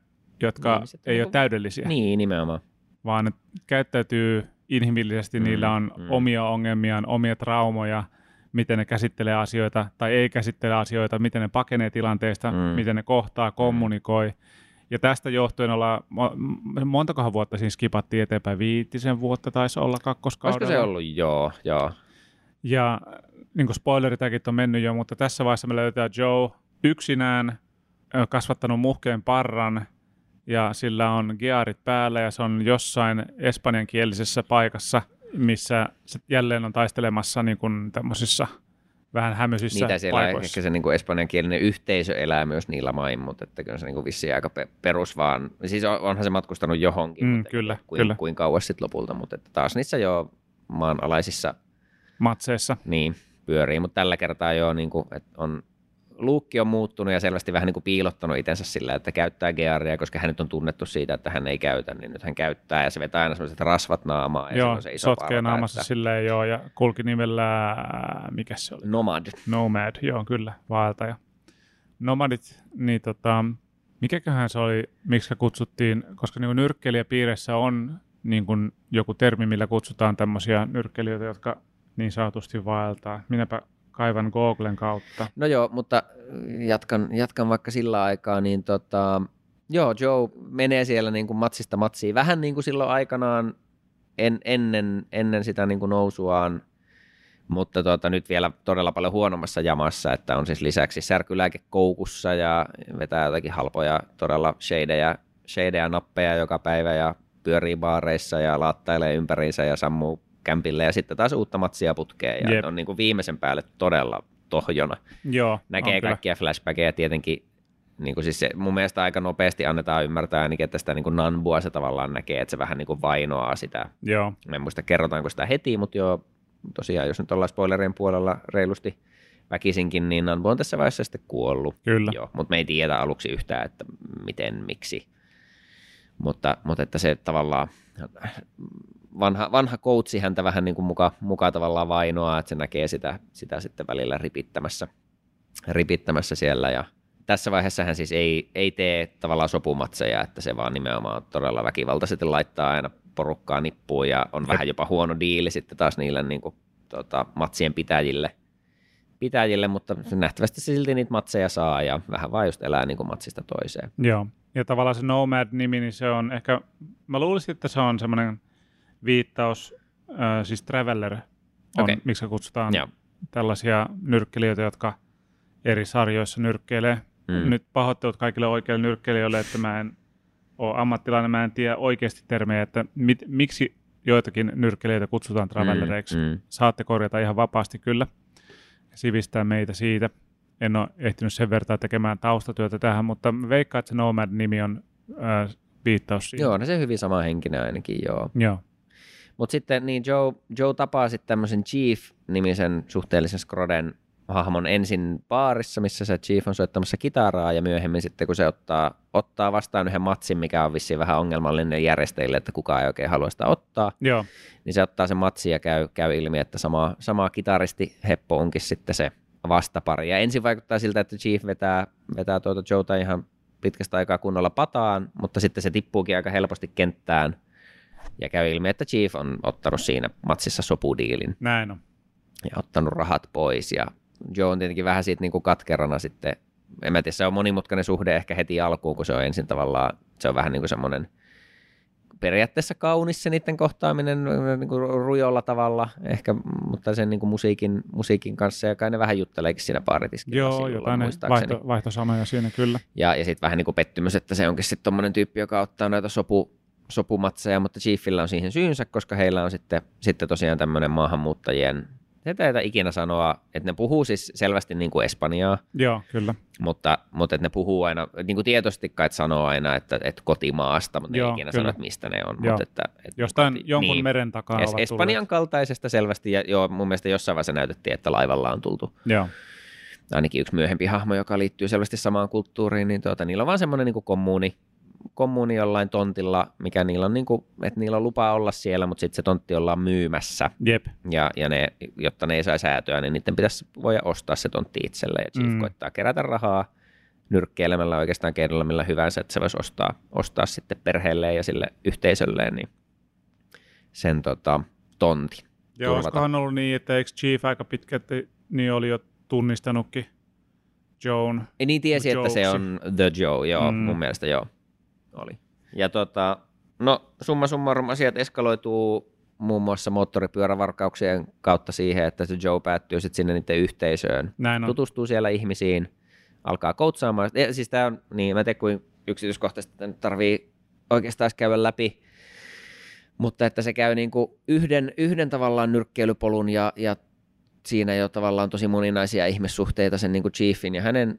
jotka Ihmiset ei niin ole kuin- täydellisiä Niin, nimenomaan. vaan ne käyttäytyy inhimillisesti, mm, Mm, niillä on mm. mm. omia ongelmiaan, omia traumoja, miten ne käsittelee asioita tai ei käsittele asioita, miten ne pakenee tilanteesta, mm. Mm. miten ne kohtaa, kommunikoi. Ja tästä johtuen olla, mo- m- montakohan vuotta siinä skipattiin eteenpäin, viitisen vuotta taisi olla kakkoskaudella. Olisiko se ollut? Joo, joo. Ja niin kuin spoileritäkin on mennyt jo, mutta tässä vaiheessa me löydetään Joe yksinään, kasvattanut muhkeen parran ja sillä on gearit päällä ja se on jossain espanjankielisessä paikassa, missä se jälleen on taistelemassa niin kuin tämmöisissä vähän hämyisissä Niitä siellä paikoissa. ehkä se niin kuin espanjankielinen yhteisö elää myös niillä main, mutta että kyllä se niin kuin vissiin aika pe- perus vaan. Siis on- onhan se matkustanut johonkin, Mm, mutta kyllä, kuin, kyllä. kuin kauas sitten lopulta, mutta että taas niissä jo maanalaisissa Matseissa. niin pyörii, mutta tällä kertaa jo niin kuin, että on luukki on muuttunut ja selvästi vähän niin kuin piilottanut itsensä sillä, että käyttää gearia, koska hän nyt on tunnettu siitä, että hän ei käytä, niin nyt hän käyttää ja se vetää aina sellaiset rasvat naamaa ja Joo, se iso sotkee naamassa että silleen joo, ja kulki nimellä, mikä se oli? Nomad. Nomad, joo kyllä, vaeltaja. Nomadit, niin tota, mikäköhän se oli, miksi kutsuttiin, koska niin nyrkkeilijäpiirissä on niin kuin joku termi, millä kutsutaan tämmöisiä nyrkkeilijöitä, jotka niin sanotusti vaeltaa. Minäpä kaivan Googlen kautta. No joo, mutta jatkan, jatkan vaikka sillä aikaa, niin tota, joo, Joe menee siellä niin kuin matsista matsiin, vähän niin kuin silloin aikanaan en, ennen, ennen sitä niin kuin nousuaan, mutta tota, nyt vielä todella paljon huonommassa jamassa, että on siis lisäksi särkylääke koukussa ja vetää jotakin halpoja todella shadeja, shadeja nappeja joka päivä ja pyörii baareissa ja laattailee ympäriinsä ja sammuu kämpille ja sitten taas uutta matsia putkeen ja Jep. on niin kuin viimeisen päälle todella tohjona. Joo, Näkee kaikkia flashbackeja tietenkin, niin kuin siis se, mun mielestä aika nopeasti annetaan ymmärtää ainakin, että sitä niin kuin Nanbua se tavallaan näkee, että se vähän niin kuin vainoaa sitä. Joo, Mä en muista kerrotaanko sitä heti, mutta joo, tosiaan jos nyt ollaan spoilerien puolella reilusti väkisinkin, niin Nanbu on tässä vaiheessa sitten kuollut. kyllä. Joo, mutta me ei tiedä aluksi yhtään, että miten, miksi. Mutta, mutta että se tavallaan vanha, vanha coachi häntä vähän niin kuin muka, muka tavallaan vainoaa, että se näkee sitä, sitä sitten välillä ripittämässä, ripittämässä siellä. Ja tässä vaiheessa hän siis ei, ei tee tavallaan sopumatseja, että se vaan nimenomaan todella väkivaltaisesti laittaa aina porukkaa nippuun ja on vähän jopa huono diili sitten taas niille niin kuin, tota, matsien pitäjille, pitäjille, mutta nähtävästi se silti niitä matseja saa ja vähän vaan just elää niin kuin matsista toiseen. Joo, ja tavallaan se Nomad-nimi, niin se on ehkä, mä luulisin, että se on semmoinen viittaus, äh, siis Traveller on, Okei. miksi kutsutaan Joo. tällaisia nyrkkelijöitä, jotka eri sarjoissa nyrkkeilee. Mm. Mm. Nyt pahoittelut kaikille oikeille nyrkkeilijöille, että mä en ole ammattilainen, mä en tiedä oikeasti termejä, että mit, miksi joitakin nyrkkelijöitä kutsutaan travellereiksi. Mm, mm. Saatte korjata ihan vapaasti kyllä sivistää meitä siitä. En ole ehtinyt sen vertaa tekemään taustatyötä tähän, mutta veikkaan, että se Nomad-nimi on äh, viittaus siihen. Joo, no se hyvin sama henkinen ainakin, joo. Joo. Mutta sitten niin Joe, Joe tapaa sitten tämmöisen Chief-nimisen suhteellisen skroden hahmon ensin baarissa, missä se Chief on soittamassa kitaraa ja myöhemmin sitten kun se ottaa, ottaa vastaan yhden matsin, mikä on vissiin vähän ongelmallinen järjestäjille, että kukaan ei oikein halua sitä ottaa, Joo, niin se ottaa sen matsin ja käy, käy ilmi, että sama, sama kitaristi Heppo onkin sitten se vastapari. Ja ensin vaikuttaa siltä, että Chief vetää, vetää tuota Joeta ihan pitkästä aikaa kunnolla pataan, mutta sitten se tippuukin aika helposti kenttään ja käy ilmi, että Chief on ottanut siinä matsissa sopudiilin näin on. ja ottanut rahat pois ja Joe on tietenkin vähän siitä niin kuin katkerana sitten, en mä tiedä, se on monimutkainen suhde ehkä heti alkuun, kun se on ensin tavallaan, se on vähän niin kuin semmoinen periaatteessa kaunis se niiden kohtaaminen niin kuin rujolla tavalla ehkä, mutta sen niin kuin musiikin, musiikin kanssa ja kai ne vähän jutteleekin siinä baaritiskillä Joo, sivulla, jotain vaihto, vaihtosanoja siinä kyllä. Ja, ja sitten vähän niin kuin pettymys, että se onkin sitten tommonen tyyppi, joka ottaa näitä sopu, sopumatseja, mutta Chiefillä on siihen syynsä, koska heillä on sitten, sitten tosiaan tämmöinen maahanmuuttajien, sitä ei ikinä sanoa, että ne puhuu siis selvästi niin kuin espanjaa, Joo, kyllä. mutta, mutta että ne puhuu aina, niin kuin tietoisesti kai että sanoo aina, että, että kotimaasta, mutta ne Joo, ei ikinä kyllä. sano, että mistä ne on. Joo. Mutta että, että Jostain koti- jonkun niin. meren takaa Es- Espanjan kaltaisesta selvästi, ja joo, mun mielestä jossain vaiheessa näytettiin, että laivalla on tultu. Joo, ainakin yksi myöhempi hahmo, joka liittyy selvästi samaan kulttuuriin, niin tuota, niillä on vaan semmoinen niin kommuuni, kommuuni jollain tontilla, mikä niillä on, niin kuin, että niillä on lupa olla siellä, mutta sitten se tontti ollaan myymässä, jep. ja, ja ne, jotta ne ei saa säätöä, niin niiden pitäisi voida ostaa se tontti itselleen, ja Chief Mm. koittaa kerätä rahaa nyrkkeilemällä oikeastaan keinolla millä hyvänsä, että se voisi ostaa, ostaa sitten perheelleen ja sille yhteisölleen niin sen tota, tontin. Ja turvata. olisikohan ollut niin, että eikö Chief aika pitkälti niin oli jo tunnistanutkin Joan? Ei niin tiesi, että se on The Joe, joo, mm. mun mielestä joo, oli. Ja tota, no summa summarum asiat eskaloituu muun muassa moottoripyörävarkauksien kautta siihen, että se Joe päättyy sitten sinne niiden yhteisöön, Näin on. tutustuu siellä ihmisiin, alkaa koutsaamaan. Ja, siis tää on, niin mä en tiedä kuin, yksityiskohtaisesti nyt tarvii oikeastaan käydä läpi, mutta että se käy niin kuin yhden, yhden tavallaan nyrkkeilypolun ja, ja siinä jo tavallaan tosi moninaisia ihmissuhteita sen niin kuin Chiefin ja hänen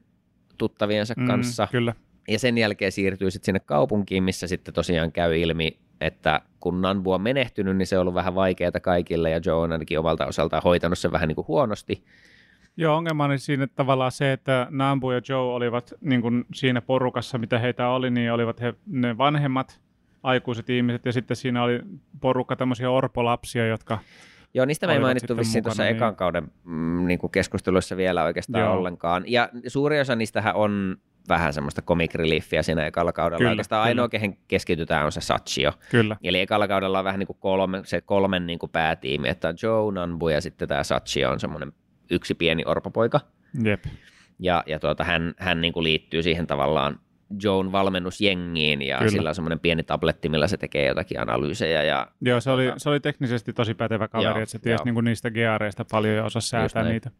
tuttaviensa Mm, kanssa. Kyllä. Ja sen jälkeen siirtyy sitten sinne kaupunkiin, missä sitten tosiaan käy ilmi, että kun Nanbu on menehtynyt, niin se on ollut vähän vaikeaa kaikille ja Joe on ainakin omalta osaltaan hoitanut sen vähän niin kuin huonosti. Joo, ongelma oli siinä tavallaan se, että Nambu ja Joe olivat niin kuin siinä porukassa, mitä heitä oli, niin olivat he ne vanhemmat aikuiset ihmiset, ja sitten siinä oli porukka tämmöisiä orpolapsia, jotka Joo, niistä me ei mainittu vissiin tuossa niin- ekan kauden mm, niin kuin keskusteluissa vielä oikeastaan Joo. ollenkaan. Ja suuri osa niistähän on vähän semmoista comic reliefiä siinä ekalla kaudella. Kyllä, oikeastaan kyllä. ainoa, kehen keskitytään, on se Sachio. kyllä, Eli ekalla kaudella on vähän niin kuin kolme, se kolmen niin kuin päätiimi, että on Joe, Nanbu ja sitten tämä Sachio on semmoinen yksi pieni orpopoika. jep. Ja, ja tuota, hän, hän niin kuin liittyy siihen tavallaan Joan valmennusjengiin ja Kyllä. sillä on semmoinen pieni tabletti, millä se tekee jotakin analyysejä ja Joo, se oli, Tota- se oli teknisesti tosi pätevä kaveri, Joo, että se tiesi joo. niin kuin niistä geareista paljon ja osasi säätää niitä.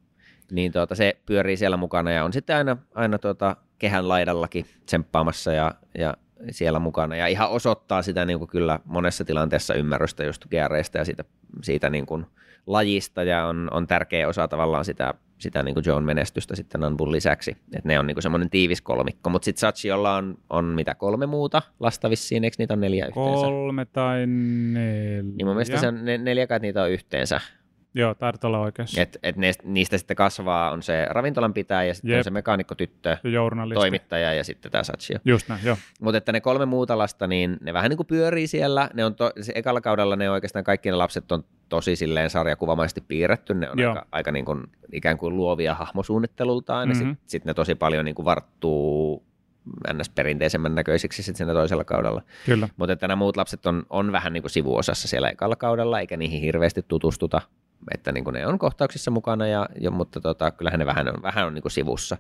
Niin tuota, se pyörii siellä mukana ja on sitten aina, aina tuota, kehän laidallakin tsemppaamassa ja, ja siellä mukana ja ihan osoittaa sitä niin kuin kyllä monessa tilanteessa ymmärrystä just geareista ja siitä, siitä niin kuin lajista ja on, on tärkeä osa tavallaan sitä, sitä niin kuin Joan menestystä sitten Nanbun lisäksi. että ne on niin kuin semmoinen tiivis kolmikko, mutta sitten Sachiolla on, on mitä kolme muuta lasta vissiin, eikö niitä on neljä yhteensä? Kolme tai neljä. Niin mun mielestä se on ne, neljä kai niitä on yhteensä. Joo, taidat olla oikeassa. Et, et ne, niistä sitten kasvaa on se ravintolan pitäjä ja sitten on se mekaanikkotyttö, toimittaja ja sitten tämä Sachio. Just näin, joo. Mutta että ne kolme muuta lasta, niin ne vähän niin kuin pyörii siellä. Ne on to, se ekalla kaudella ne oikeastaan kaikki ne lapset on tosi silleen sarjakuvamaisesti piirretty. Ne on Joo. aika, aika niin kuin, ikään kuin luovia hahmosuunnittelultaan. Mm-hmm. Mhm. sitten sit ne tosi paljon niin kuin varttuu ns. perinteisemmän näköisiksi sitten siinä toisella kaudella. Kyllä. Mutta että nämä muut lapset on, on vähän niin kuin sivuosassa siellä ekalla kaudella, eikä niihin hirveästi tutustuta. Että niin kuin ne on kohtauksissa mukana, ja, ja, mutta tota, kyllähän ne vähän on, vähän on niin kuin sivussa.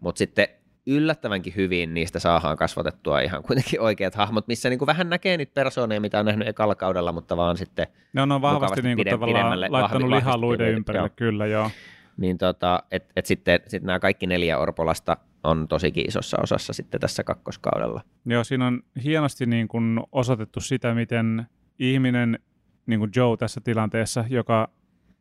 Mutta sitten yllättävänkin hyvin niistä saadaan kasvatettua ihan kuitenkin oikeat hahmot, missä niin kuin vähän näkee niitä persooneja, mitä on nähnyt ekalla kaudella, mutta vaan sitten, ne on vahvasti niin kuin tavallaan laittanut lihaa luiden ympärille, joo. kyllä joo. niin tota, et, et sitten sit nämä kaikki neljä Orpolasta on tosikin isossa osassa sitten tässä kakkoskaudella. Joo, siinä on hienosti niin kuin osoitettu sitä, miten ihminen, niin kuin Joe tässä tilanteessa, joka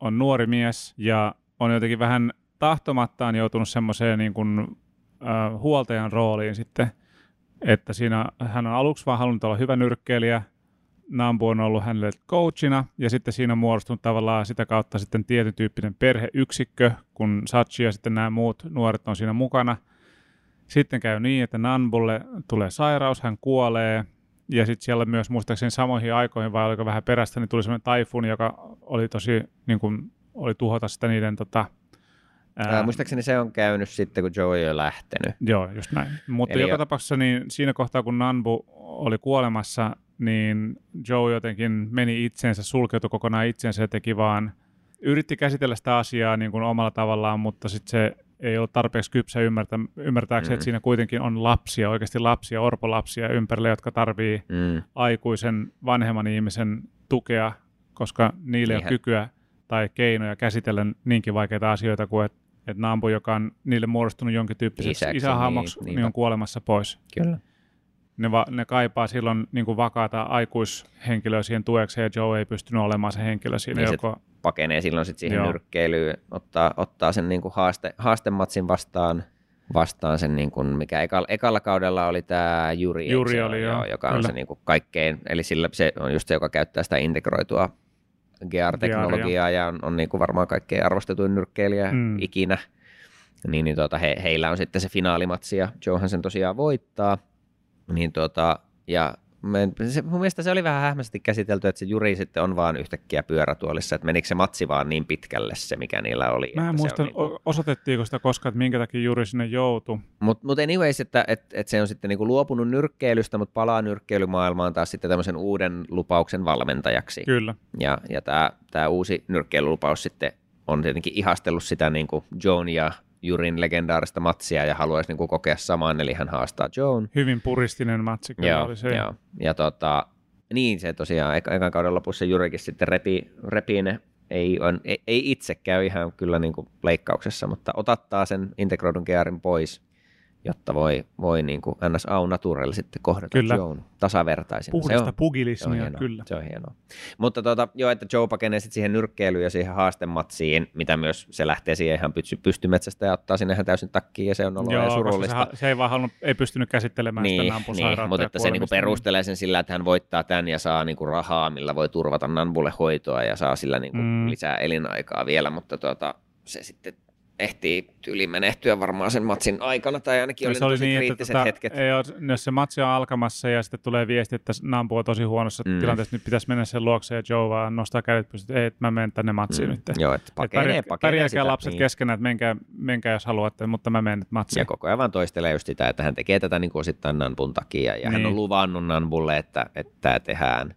on nuori mies ja on jotenkin vähän tahtomattaan joutunut semmoiseen niin kuin, äh, huoltajan rooliin sitten, että siinä hän on aluksi vaan halunnut olla hyvä nyrkkeilijä, Nambu on ollut hänelle coachina ja sitten siinä on muodostunut tavallaan sitä kautta sitten tietyn tyyppinen perheyksikkö, kun Sachi ja sitten nämä muut nuoret on siinä mukana. Sitten käy niin, että Nanbulle tulee sairaus, hän kuolee ja sitten siellä myös muistaakseni samoihin aikoihin vai oliko vähän perästä, niin tuli semmoinen taifun, joka oli tosi, niin kuin, oli tuhota sitä niiden tota, Ää, muistaakseni se on käynyt sitten, kun Joe ei ole lähtenyt. Joo, just näin. Mutta Eli joka jo- tapauksessa niin siinä kohtaa, kun Nanbu oli kuolemassa, niin Joe jotenkin meni itseensä, sulkeutui kokonaan itseensä ja teki vaan, yritti käsitellä sitä asiaa niin kuin omalla tavallaan, mutta sitten se ei ollut tarpeeksi kypsä ymmärtä, ymmärtääkseen, Mm. että siinä kuitenkin on lapsia, oikeasti lapsia, orpolapsia ympärillä, jotka tarvii Mm. aikuisen vanhemman ihmisen tukea, koska niille ei ole kykyä tai keinoja käsitellä niinkin vaikeita asioita kuin että et Nambu, joka on niille muodostunut jonkin tyyppiseksi Isäksi, isähahmoksi, niin, niin, niinpä. on kuolemassa pois. Kyllä. Ne, va, ne kaipaa silloin niin kuin vakaata aikuishenkilöä siihen tueksi, ja Joe ei pystynyt olemaan se henkilö siinä. Niin se joko, Pakenee silloin sitten siihen Joo. nyrkkeilyyn, ottaa, ottaa sen niin kuin haaste, haastematsin vastaan, vastaan sen, niin kuin, mikä ekalla, ekalla kaudella oli tämä Juri, Juri oli, ole? joo, joka on kyllä. se niin kuin kaikkein, eli sillä se on just se, joka käyttää sitä integroitua GR-teknologiaa ja on, on niin kuin varmaan kaikkein arvostetuin nyrkkeilijä Mm. ikinä. Niin, niin tuota, he, heillä on sitten se finaalimatsi ja Joehan sen tosiaan voittaa. Niin tuota, ja se, mun mielestä se oli vähän hämmästi käsitelty, että se Juri sitten on vaan yhtäkkiä pyörätuolissa, että menikö se matsi vaan niin pitkälle se, mikä niillä oli. mä en muista, niinku- osoitettiinko sitä koskaan, että minkä takia Juri sinne joutui. Mutta mut anyways, että et, et se on sitten niinku luopunut nyrkkeilystä, mutta palaa nyrkkeilymaailmaan taas sitten tämmöisen uuden lupauksen valmentajaksi. Kyllä, Ja, ja tämä uusi nyrkkeilylupaus sitten on tietenkin ihastellut sitä niinku Joan ja Jurin legendaarista matsia ja haluaisi niinku kokea saman, eli hän haastaa Joan. hyvin puristinen matsi kyllä Joo, oli se. joo. Ja tota, niin se tosiaan, eka, ekan kauden lopussa Jurikin sitten repi, repii ne, ei, on, ei, ei itse käy ihan kyllä niin kuin leikkauksessa, mutta otattaa sen integroidun gearin pois jotta voi, voi niin kuin ns. au naturelle sitten kohdata Kyllä. Joen tasavertaisina. Puhdasta se on, pugilismia, hienoa. kyllä. Se on hienoa. Mutta tuota, joo, että Joe pakenee sitten siihen nyrkkeilyyn ja siihen haastematsiin, mitä myös se lähtee siihen ihan pysty, pystymetsästä ja ottaa sinne ihan täysin takkiin ja se on ollut Joo, ja se, surullista. ha- se ei vaan halunnut, ei pystynyt käsittelemään sitä Niin, nampusairautta. niin, mutta ja että se niinku kuolemista. perustelee sen sillä, että hän voittaa tämän ja saa niinku rahaa, millä voi turvata Nanbulle hoitoa ja saa sillä niinku Mm. lisää elinaikaa vielä, mutta tuota, se sitten ehtii tyyli menehtyä varmaan sen matsin aikana, tai ainakin oli, se oli niin, että kriittiset tota, hetket. Ei ole, jos se matsi on alkamassa ja sitten tulee viesti, että Nampu on tosi huonossa Mm. tilanteessa, nyt pitäisi mennä sen luokse ja Joe vaan nostaa kädet pystyt, että ei, että mä menen tänne matsiin Mm, nyt. Joo, että Et pakenee, pärjää- pakenee sitä, lapset niin. keskenään, että menkää, menkää jos haluatte, mutta mä menen nyt matsiin. Ja koko ajan vaan toistelee just sitä, että hän tekee tätä niin kuin osittain Nanbun takia, ja hän Niin. on luvannut Nanbulle, että, että tämä tehdään.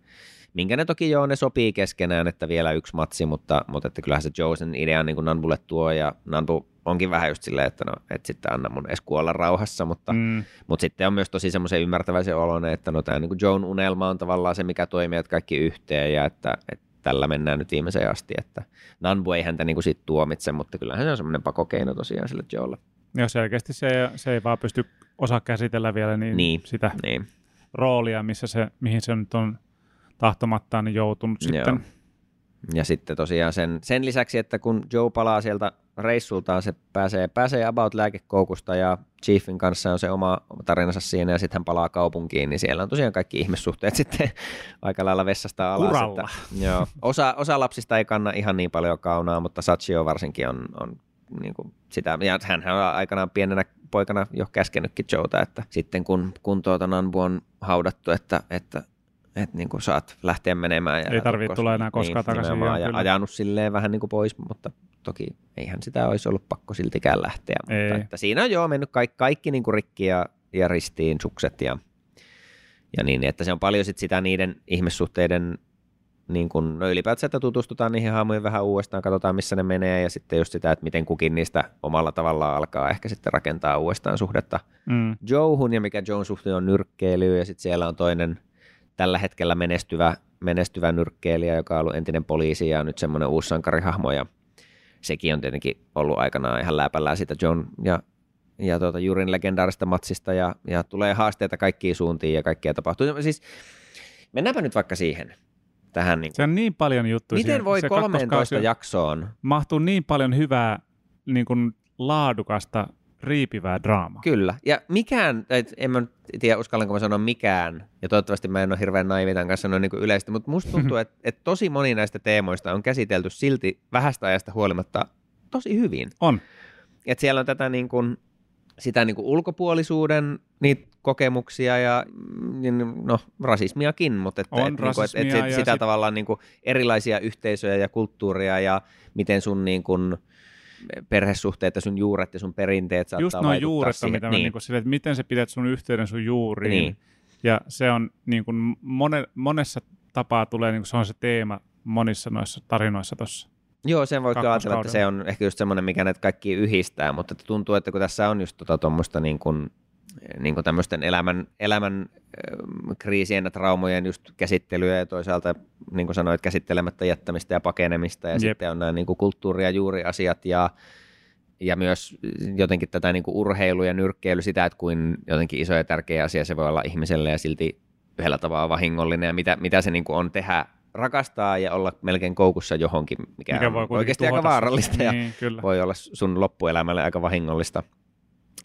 Minkä ne toki joo, ne sopii keskenään, että vielä yksi matsi, mutta, mutta että kyllähän se Joe sen idean niin kuin Nanbulle tuo, ja Nanbu onkin vähän just silleen, että no, et sitten anna mun edes kuolla rauhassa, mutta, mm. Mutta sitten on myös tosi semmoisen ymmärtäväisen oloinen, että no tämä niin kuin Joan unelma on tavallaan se, mikä toimii, että kaikki yhteen, ja että, että tällä mennään nyt viimeiseen asti, että Nanbu ei häntä niin kuin sit tuomitse, mutta kyllähän se on semmoinen pakokeino tosiaan sille Joelle. ja selkeästi se, se ei vaan pysty osaa käsitellä vielä niin, Niin. sitä Niin. roolia, missä se, mihin se nyt on tahtomattaan niin joutunut Joo. sitten. Ja sitten tosiaan sen, sen lisäksi, että kun Joe palaa sieltä reissultaan, se pääsee, pääsee about lääkekoukusta ja Chiefin kanssa on se oma tarinansa siinä ja sitten hän palaa kaupunkiin, niin siellä on tosiaan kaikki ihmissuhteet sitten aika lailla vessasta alas. Että, joo, osa, osa lapsista ei kanna ihan niin paljon kaunaa, mutta Sachio varsinkin on, on niin kuin sitä, ja hän on aikanaan pienenä poikana jo käskenytkin Joeta, että sitten kun, kun tuota Nanbu on haudattu, että, että että niin kuin saat lähteä menemään. Ja Ei tarvitse tulla enää koskaan takaisin, nimenomaan, joo, Ja kyllä. ajanut silleen vähän niin kuin pois, mutta toki eihän sitä olisi ollut pakko siltikään lähteä. Ei. Mutta että siinä on joo mennyt kaikki, kaikki niin kuin rikki ja, ja ristiin sukset ja, ja niin, että se on paljon sit sitä niiden ihmissuhteiden niin kuin, no ylipäätään, että tutustutaan niihin haamuihin vähän uudestaan, katsotaan missä ne menee ja sitten just sitä, että miten kukin niistä omalla tavallaan alkaa ehkä sitten rakentaa uudestaan suhdetta Mm. Joehun ja mikä Joen suhteen on nyrkkeily ja sitten siellä on toinen tällä hetkellä menestyvä, menestyvä nyrkkeilijä, joka on ollut entinen poliisi ja nyt semmoinen uusi sankarihahmo ja sekin on tietenkin ollut aikanaan ihan läpällään sitä John ja, ja tuota Jurin legendaarista matsista ja, ja tulee haasteita kaikkiin suuntiin ja kaikkea tapahtuu. Siis mennäänpä nyt vaikka siihen. Tähän niin Se on niin paljon juttuja. Miten siinä. voi se 13 kakkoskausi jaksoon mahtuu niin paljon hyvää, niin kuin laadukasta, riipivää draamaa. Kyllä, ja mikään, et en mä tiedä uskallanko mä sanoa mikään, ja toivottavasti mä en ole hirveän naivi tämän kanssa sanoa niin kuin yleisesti, mutta musta tuntuu, että, että tosi moni näistä teemoista on käsitelty silti vähästä ajasta huolimatta tosi hyvin. On. Että siellä on tätä niin kuin, sitä niin kuin ulkopuolisuuden niitä kokemuksia ja mm, no, rasismiakin, mutta että, On että, niin kuin, rasismia sit, ja sitä sit- tavallaan niin kuin erilaisia yhteisöjä ja kulttuuria ja miten sun niin kuin, perhesuhteet ja sun juuret ja sun perinteet saattaa Just vaikuttaa juuret on, mitä niin. niin sille, että miten sä pidät sun yhteyden sun juuriin. Niin. Ja se on niin kuin mone, monessa tapaa tulee, niin kuin se on se teema monissa noissa tarinoissa tuossa. Joo, sen voi ajatella, että se on ehkä just semmoinen, mikä näitä kaikki yhdistää, mutta tuntuu, että kun tässä on just tota tuommoista niin kuin, niin kuin tämmöisten elämän, elämän kriisien ja traumojen just käsittelyä ja toisaalta, niin kuin sanoit, käsittelemättä jättämistä ja pakenemista ja Jep. sitten on nämä niin kuin kulttuuri- ja juuriasiat ja, ja myös jotenkin tätä niin kuin urheilu ja nyrkkeily, sitä, että kuin jotenkin iso ja tärkeä asia se voi olla ihmiselle ja silti yhdellä tavalla vahingollinen ja mitä, mitä se niin kuin on tehdä rakastaa ja olla melkein koukussa johonkin, mikä, Mikä on voi oikeasti aika vaarallista sen. ja Niin, kyllä. voi olla sun loppuelämälle aika vahingollista.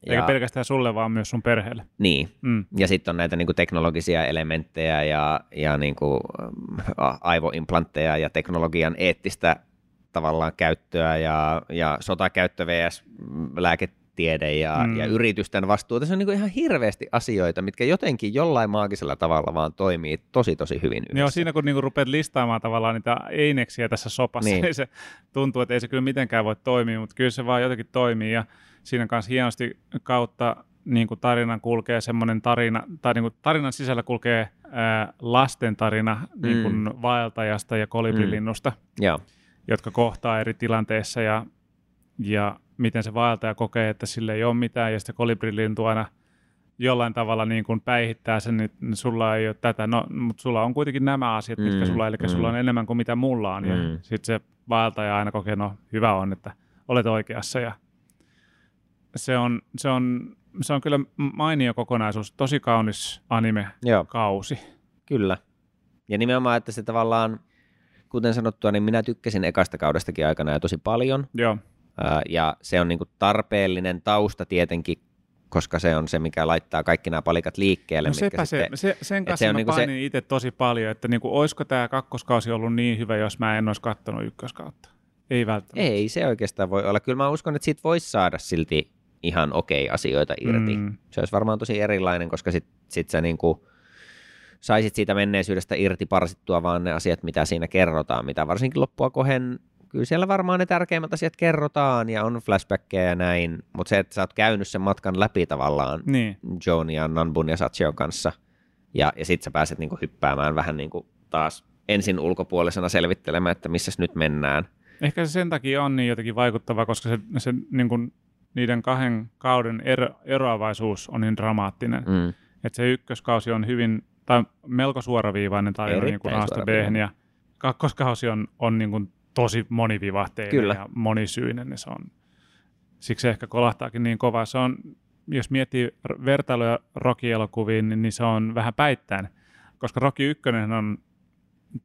Eikä pelkästään sulle, vaan myös sun perheelle. Niin, Mm. ja sitten on näitä niinku teknologisia elementtejä ja, ja niinku, ä, aivoimplantteja ja teknologian eettistä tavallaan käyttöä ja, ja sotakäyttö vs. lääketiede ja, Mm. ja yritysten vastuuta. Se on niinku ihan hirveästi asioita, mitkä jotenkin jollain maagisella tavalla vaan toimii tosi tosi hyvin yhdessä. Joo, siinä kun niinku rupeat listaamaan tavallaan niitä eineksiä tässä sopassa, niin. Niin. se tuntuu, että ei se kyllä mitenkään voi toimia, mutta kyllä se vaan jotenkin toimii ja siinä kanssa hienosti kautta niin kuin tarinan kulkee semmoinen tarina, tai niin kuin tarinan sisällä kulkee ää, lasten tarina niin kuin vaeltajasta ja kolibrilinnusta, Joo. jotka kohtaa eri tilanteissa ja, ja miten se vaeltaja kokee, että sille ei ole mitään ja sitten kolibrilintu aina jollain tavalla niin kuin päihittää sen, että sulla ei ole tätä, no, mutta sulla on kuitenkin nämä asiat, mitkä Mm, sulla, eli mm. sulla on enemmän kuin mitä mulla on, ja Mm. sitten se vaeltaja aina kokee, no hyvä on, että olet oikeassa, ja se on, se on se on kyllä mainio kokonaisuus, tosi kaunis anime-kausi. Joo, kyllä. Ja nimenomaan, että se tavallaan, kuten sanottua, niin minä tykkäsin ekasta kaudestakin aikana jo tosi paljon. Joo. Ja se on niinku tarpeellinen tausta tietenkin, koska se on se, mikä laittaa kaikki nämä palikat liikkeelle. No sepä se, sitten, se, sen kanssa se on mä niinku se... itse tosi paljon, että niinku, olisiko tämä kakkoskausi ollut niin hyvä, jos mä en olisi katsonut ykköskautta. Ei välttämättä. Ei se oikeastaan voi olla. Kyllä mä uskon, että siitä voisi saada silti ihan okei asioita irti. Mm. Se olisi varmaan tosi erilainen, koska sit, sit sä niinku saisit siitä menneisyydestä irti parsittua vaan ne asiat, mitä siinä kerrotaan, mitä varsinkin loppua kohen kyllä siellä varmaan ne tärkeimmät asiat kerrotaan ja on flashbackkejä ja näin, mutta se, että sä oot käynyt sen matkan läpi tavallaan niin. Joan ja Nanbun ja Sachion kanssa ja, ja sit sä pääset niinku hyppäämään vähän niinku taas ensin ulkopuolisena selvittelemään, että missä nyt mennään. Ehkä se sen takia on niin jotenkin vaikuttava, koska se, se niin kuin niiden kahden kauden ero, eroavaisuus on niin dramaattinen. Mm. Että se ykköskausi on hyvin, tai melko suoraviivainen tarina niin kuin A-sta B, ja kakkoskausi on, on niin kuin tosi monivivahteinen Kyllä. ja monisyinen, niin se on, siksi ehkä kolahtaakin niin kova. Se on, jos miettii vertailuja Rocky-elokuviin, niin, niin se on vähän päittäin, koska Rocky 1 on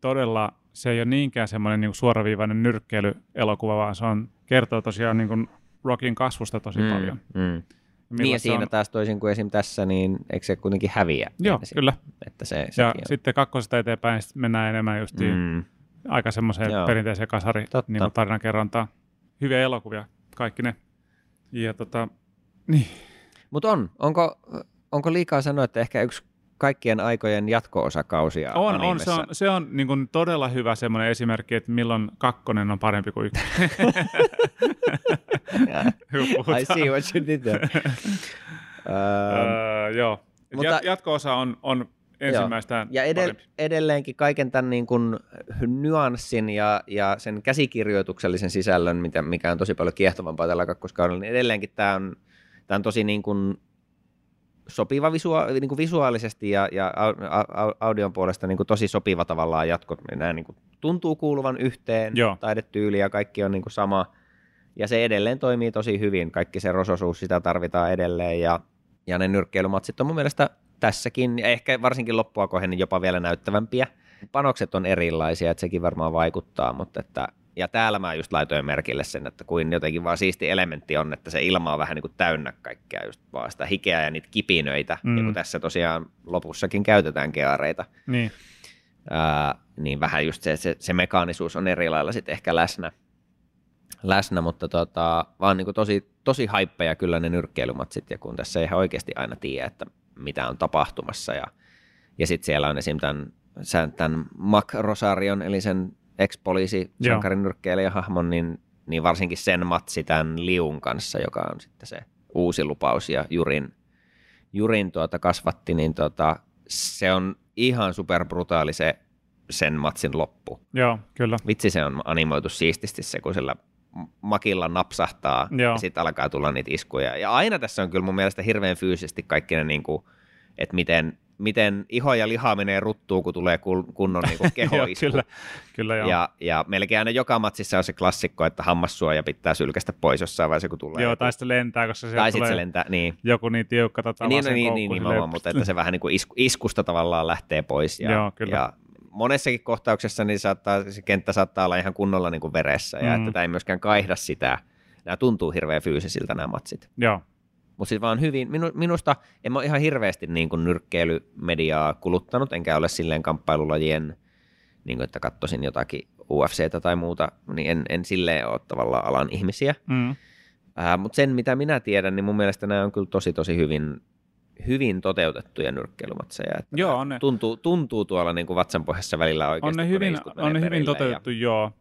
todella, se ei ole niinkään semmoinen niin suoraviivainen nyrkkeilyelokuva, vaan se on, kertoo tosiaan niin kuin Rockin kasvusta tosi mm, paljon. Mm. Niin ja siinä on... taas toisin kuin esim. tässä, niin eikö se kuitenkin häviä? Joo, ensin, kyllä. Että se, ja on. sitten kakkosesta eteenpäin mennään enemmän justiin mm aika semmoiseen Joo. perinteiseen kasari niin tarinankerrontaan. Hyviä elokuvia, kaikki ne. Ja tota, niin. Mutta on. Onko, onko liikaa sanoa, että ehkä yksi kaikkien aikojen jatko-osakausia On, animessa. on. Se on, se on niin kuin todella hyvä semmoinen esimerkki, että milloin kakkonen on parempi kuin ykkönen. I see what you did there. uh, joo. Mutta, jatko-osa on, on ensimmäistään Ja edell- edelleenkin kaiken tämän niin kuin nyanssin ja, ja sen käsikirjoituksellisen sisällön, mitä, mikä on tosi paljon kiehtovampaa tällä kakkoskaudella, niin edelleenkin tämä on, tämä on tosi niin kuin sopiva visua- niin kuin visuaalisesti ja, ja audion puolesta niin kuin tosi sopiva tavallaan jatko. Nämä niin kuin tuntuu kuuluvan yhteen, Joo. taidetyyli ja kaikki on niin kuin sama. Ja se edelleen toimii tosi hyvin. Kaikki se rososuus, sitä tarvitaan edelleen ja, ja ne nyrkkeilymatsit on mun mielestä tässäkin, ja ehkä varsinkin loppua kohden niin jopa vielä näyttävämpiä. Panokset on erilaisia, että sekin varmaan vaikuttaa, mutta että ja täällä mä just laitoin merkille sen, että kuin jotenkin vaan siisti elementti on, että se ilma on vähän niin kuin täynnä kaikkea, just vaan sitä hikeä ja niitä kipinöitä, mm. ja kun tässä tosiaan lopussakin käytetään keareita, niin, ää, niin vähän just se, se, se mekaanisuus on eri lailla sitten ehkä läsnä, läsnä mutta tota, vaan niin kuin tosi, tosi haippeja kyllä ne nyrkkeilymatsit, ja kun tässä ei ihan oikeasti aina tiedä, että mitä on tapahtumassa. Ja, ja sitten siellä on esim. tämän, tämän Mac Rosarion, eli sen ex-poliisi sankarin nyrkkeilijä hahmon, niin, niin varsinkin sen matsi tämän Liun kanssa, joka on sitten se uusi lupaus ja Jurin, Jurin tuota kasvatti, niin tuota, se on ihan superbrutaali se sen matsin loppu. Joo, kyllä. Vitsi se on animoitu siististi se, kun sillä makilla napsahtaa Joo. ja sitten alkaa tulla niitä iskuja. Ja aina tässä on kyllä mun mielestä hirveän fyysisesti kaikki ne, niin kuin, että miten, miten iho ja liha menee ruttuun, kun tulee kunnon niin kuin kehoisku. kyllä, kyllä joo. Ja, ja melkein aina joka matsissa on se klassikko, että hammassuoja pitää sylkästä pois jossain vaiheessa, kun tulee. Joo, tai sitten lentää, koska tai tulee se lentää, niin. joku niin tiukka tota niin, no, niin, niin, niin, niin, mutta että se vähän niin kuin isku, iskusta tavallaan lähtee pois. Ja, joo, kyllä. Ja monessakin kohtauksessa niin saattaa, se kenttä saattaa olla ihan kunnolla niin kuin veressä, ja mm. että tämä ei myöskään kaihda sitä. Nämä tuntuu hirveän fyysisiltä nämä matsit. Joo. Mutta sitten vaan hyvin, minu, minusta en ole ihan hirveästi niin kuin nyrkkeilymediaa kuluttanut, enkä ole silleen kamppailulajien, niin kuin, että katsoisin jotakin UFCtä tai muuta, niin en, en silleen ole tavallaan alan ihmisiä. Mm. Äh, Mutta sen, mitä minä tiedän, niin mun mielestä nämä on kyllä tosi tosi hyvin hyvin toteutettuja nyrkkeilymatseja. Että joo, on ne. Tuntuu, tuntuu tuolla niin kuin vatsanpohjassa välillä oikeasti. On ne hyvin, on ne hyvin toteutettu, ja... joo.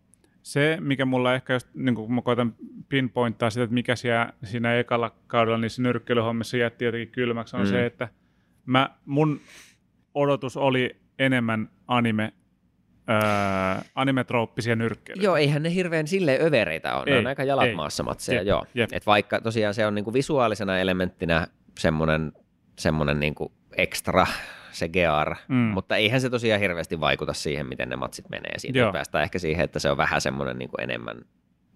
Se, mikä mulla ehkä, just, niin kun mä koitan pinpointtaa sitä, että mikä siellä, siinä ekalla kaudella niissä nyrkkeilyhommissa jätti jotenkin kylmäksi, on mm. se, että mä, mun odotus oli enemmän anime öö, animetrooppisia nyrkkeilyjä. Joo, eihän ne hirveän silleen övereitä ole. Ei, ne on aika jalat ei. maassa matseja, jep, joo. Jep. Et vaikka tosiaan se on niinku visuaalisena elementtinä semmoinen semmoinen niin kuin extra, se gear, mm. mutta eihän se tosiaan hirveästi vaikuta siihen, miten ne matsit menee. Siitä Joo. päästään ehkä siihen, että se on vähän semmoinen niin kuin enemmän,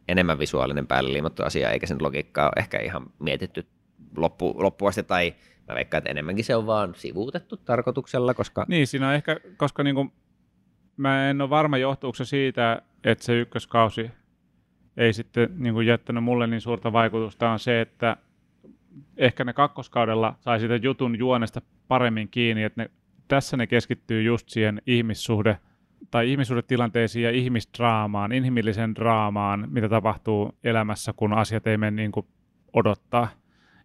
enemmän visuaalinen päälle liimattu asia, eikä sen logiikkaa ole ehkä ihan mietitty loppu, loppuasti, tai mä veikkaan, että enemmänkin se on vaan sivuutettu tarkoituksella, koska... Niin, siinä on ehkä, koska niin kuin, mä en ole varma johtuuko se siitä, että se ykköskausi ei sitten niin kuin jättänyt mulle niin suurta vaikutusta, on se, että ehkä ne kakkoskaudella sai sitä jutun juonesta paremmin kiinni, että ne, tässä ne keskittyy just siihen ihmissuhde tai ihmissuhdetilanteisiin ja ihmisdraamaan, inhimillisen draamaan, mitä tapahtuu elämässä, kun asiat ei mene niin kuin odottaa.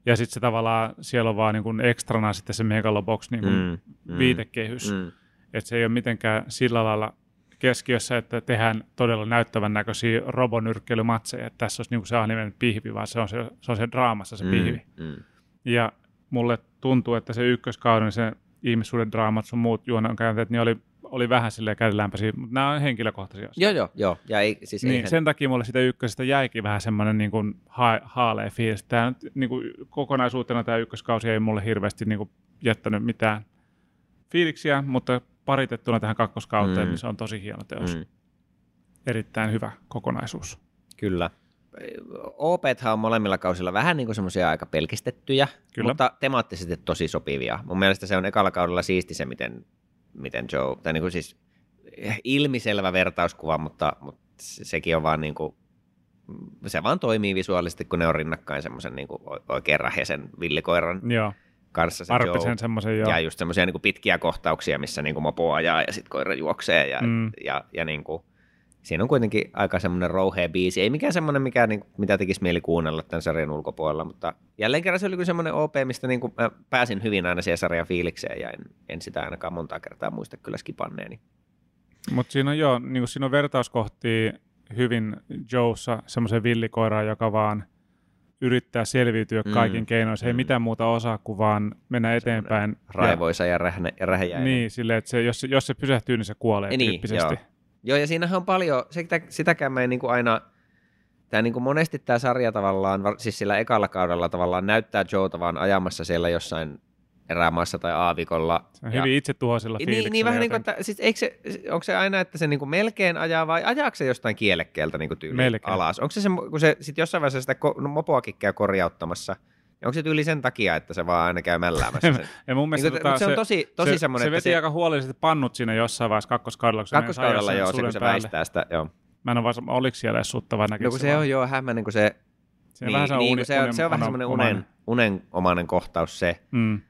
Ja sitten se tavallaan, siellä on vaan niin kuin ekstrana sitten se Megalobox niin kuin mm, mm, viitekehys. Mm. Että se ei ole mitenkään sillä lailla keskiössä, että tehdään todella näyttävän näköisiä robonyrkkeilymatseja. Että tässä olisi niin kuin se animen pihvi, vaan se on se, se, on se draamassa se mm, pihvi. Mm. Ja mulle tuntuu, että se ykköskauden se ihmissuuden draamat sun muut juonankäänteet, niin oli, oli vähän silleen kädenlämpöisiä, mutta nämä on henkilökohtaisia. Joo, joo, joo. Ja ei, siis niin, eihän... Sen takia mulle sitä ykkösestä jäikin vähän semmoinen niin kuin ha- haalea fiilis. Tämä niin kuin, kokonaisuutena tämä ykköskausi ei mulle hirveästi niin kuin, jättänyt mitään fiiliksiä, mutta paritettuna tähän kakkoskauteen, mm. niin se on tosi hieno teos. Mm. Erittäin hyvä kokonaisuus. Kyllä. op on molemmilla kausilla vähän niin kuin semmoisia aika pelkistettyjä, Kyllä. mutta temaattisesti tosi sopivia. Mun mielestä se on ekalla kaudella siisti se, miten, miten Joe, tai niin kuin siis ilmiselvä vertauskuva, mutta, mutta sekin on vaan niin kuin, se vaan toimii visuaalisesti, kun ne on rinnakkain semmoisen niin oikein rähjäsen villikoiran. Joo kanssa. Se Joe, semmoisen, joo. Ja just semmoisia niin pitkiä kohtauksia, missä niin kuin mopo ajaa ja sitten koira juoksee. Ja, mm. ja, ja niin kuin, siinä on kuitenkin aika semmoinen rouhea biisi. Ei mikään semmoinen, mikä, niin, mitä tekisi mieli kuunnella tämän sarjan ulkopuolella, mutta jälleen kerran se oli kyllä semmoinen OP, mistä niin kuin, mä pääsin hyvin aina siihen sarjan fiilikseen ja en, en sitä ainakaan monta kertaa muista kyllä skipanneeni. Mutta siinä on joo, niin siinä on vertauskohtia hyvin Joessa semmoisen villikoiraan, joka vaan – yrittää selviytyä mm. kaikin keinoin. Se ei mm. mitään muuta osaa kuin vaan mennä eteenpäin. Raivoisa ja, ja rähjäinen. Niin, silleen, että se, jos, se, jos se pysähtyy, niin se kuolee niin, tyyppisesti. Joo. joo, ja siinähän on paljon, sitä, sitäkään mä en niin kuin aina, tämä niin kuin monesti tämä sarja tavallaan, siis sillä ekalla kaudella tavallaan näyttää Joe vaan ajamassa siellä jossain erämaassa tai aavikolla. Se on ja, hyvin itsetuhoisella niin, niin, niin vähän niin kuin, että siis eikö se, onko se aina, että se niin kuin melkein ajaa vai ajaako se jostain kielekkeeltä niin kuin melkein. alas? Onko se, se kun se sitten jossain vaiheessa sitä ko, no, mopoakin käy korjauttamassa, Onko se tyyli sen takia, että se vaan aina käy mälläämässä sen? ja mun mielestä niin, tota, se, on tosi, tosi se, semmoinen, se veti se... aika huolellisesti pannut siinä jossain vaiheessa kakkoskaudella. Kakkoskaudella joo, se kun se väistää sitä, joo. Mä en ole vaan, oliko siellä edes sutta vai No kun se, se on joo hämmäinen, kun se... Se, niin, vähän se, niin, uni, se, on, se on vähän semmoinen unen, unenomainen kohtaus se. Mm.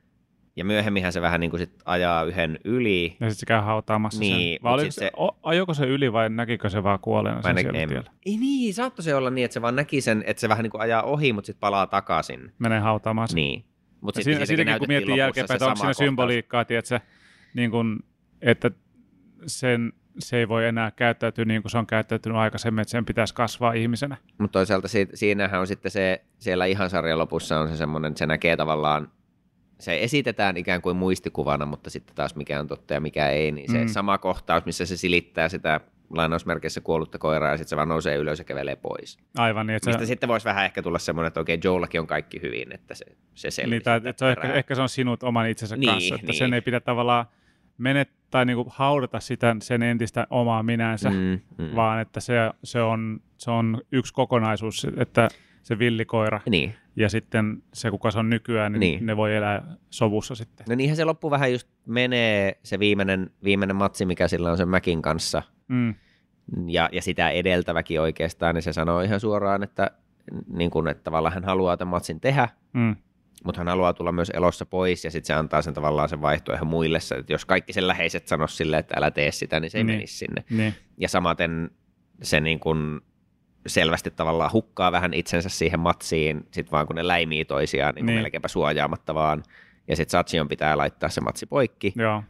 Ja myöhemminhän se vähän niin kuin sit ajaa yhden yli. Ja sitten se käy hautaamassa niin, sen. Vai oliko, se, ajoiko se yli vai näkikö se vaan kuolleena sen siellä en, Ei niin, saattoi se olla niin, että se vaan näki sen, että se vähän niin kuin ajaa ohi, mutta sitten palaa takaisin. Menee hautaamaan sen. Niin. Mutta sitten siinäkin kun miettii jälkeenpäin, että onko siinä symboliikkaa, tiedätkö, niin kuin, että sen, se ei voi enää käyttäytyä niin kuin se on käyttäytynyt aikaisemmin, että sen pitäisi kasvaa ihmisenä. Mutta toisaalta si- siinähän on sitten se, siellä ihan sarjan lopussa on se semmoinen, että se näkee tavallaan se esitetään ikään kuin muistikuvana, mutta sitten taas mikä on totta ja mikä ei, niin se mm. sama kohtaus, missä se silittää sitä lainausmerkeissä kuollutta koiraa ja sitten se vaan nousee ylös ja kävelee pois. Aivan. Niin, että Mistä se... sitten voisi vähän ehkä tulla semmoinen, että okei, Joellakin on kaikki hyvin, että se, se selvisi. Niin, tai, että se on ehkä, ehkä, se on sinut oman itsensä niin, kanssa, että niin. sen ei pidä tavallaan menet tai niinku haudata sitä sen entistä omaa minänsä, mm, mm. vaan että se, se, on, se on yksi kokonaisuus, että se villikoira niin. Ja sitten se, kuka se on nykyään, niin, niin. ne voi elää sovussa sitten. No niinhän se loppu vähän just menee, se viimeinen, viimeinen matsi, mikä sillä on sen Mäkin kanssa, mm. ja, ja sitä edeltäväkin oikeastaan, niin se sanoo ihan suoraan, että, niin kun, että tavallaan hän haluaa tämän matsin tehdä, mm. mutta hän haluaa tulla myös elossa pois, ja sitten se antaa sen tavallaan sen vaihtoehdon muille, että jos kaikki sen läheiset sanoisivat silleen, että älä tee sitä, niin se ei niin. menisi sinne. Niin. Ja samaten se niin kun, selvästi tavallaan hukkaa vähän itsensä siihen matsiin, sit vaan kun ne läimii toisiaan niin niin. melkeinpä suojaamatta vaan, ja sitten Sachion pitää laittaa se matsi poikki. Joo.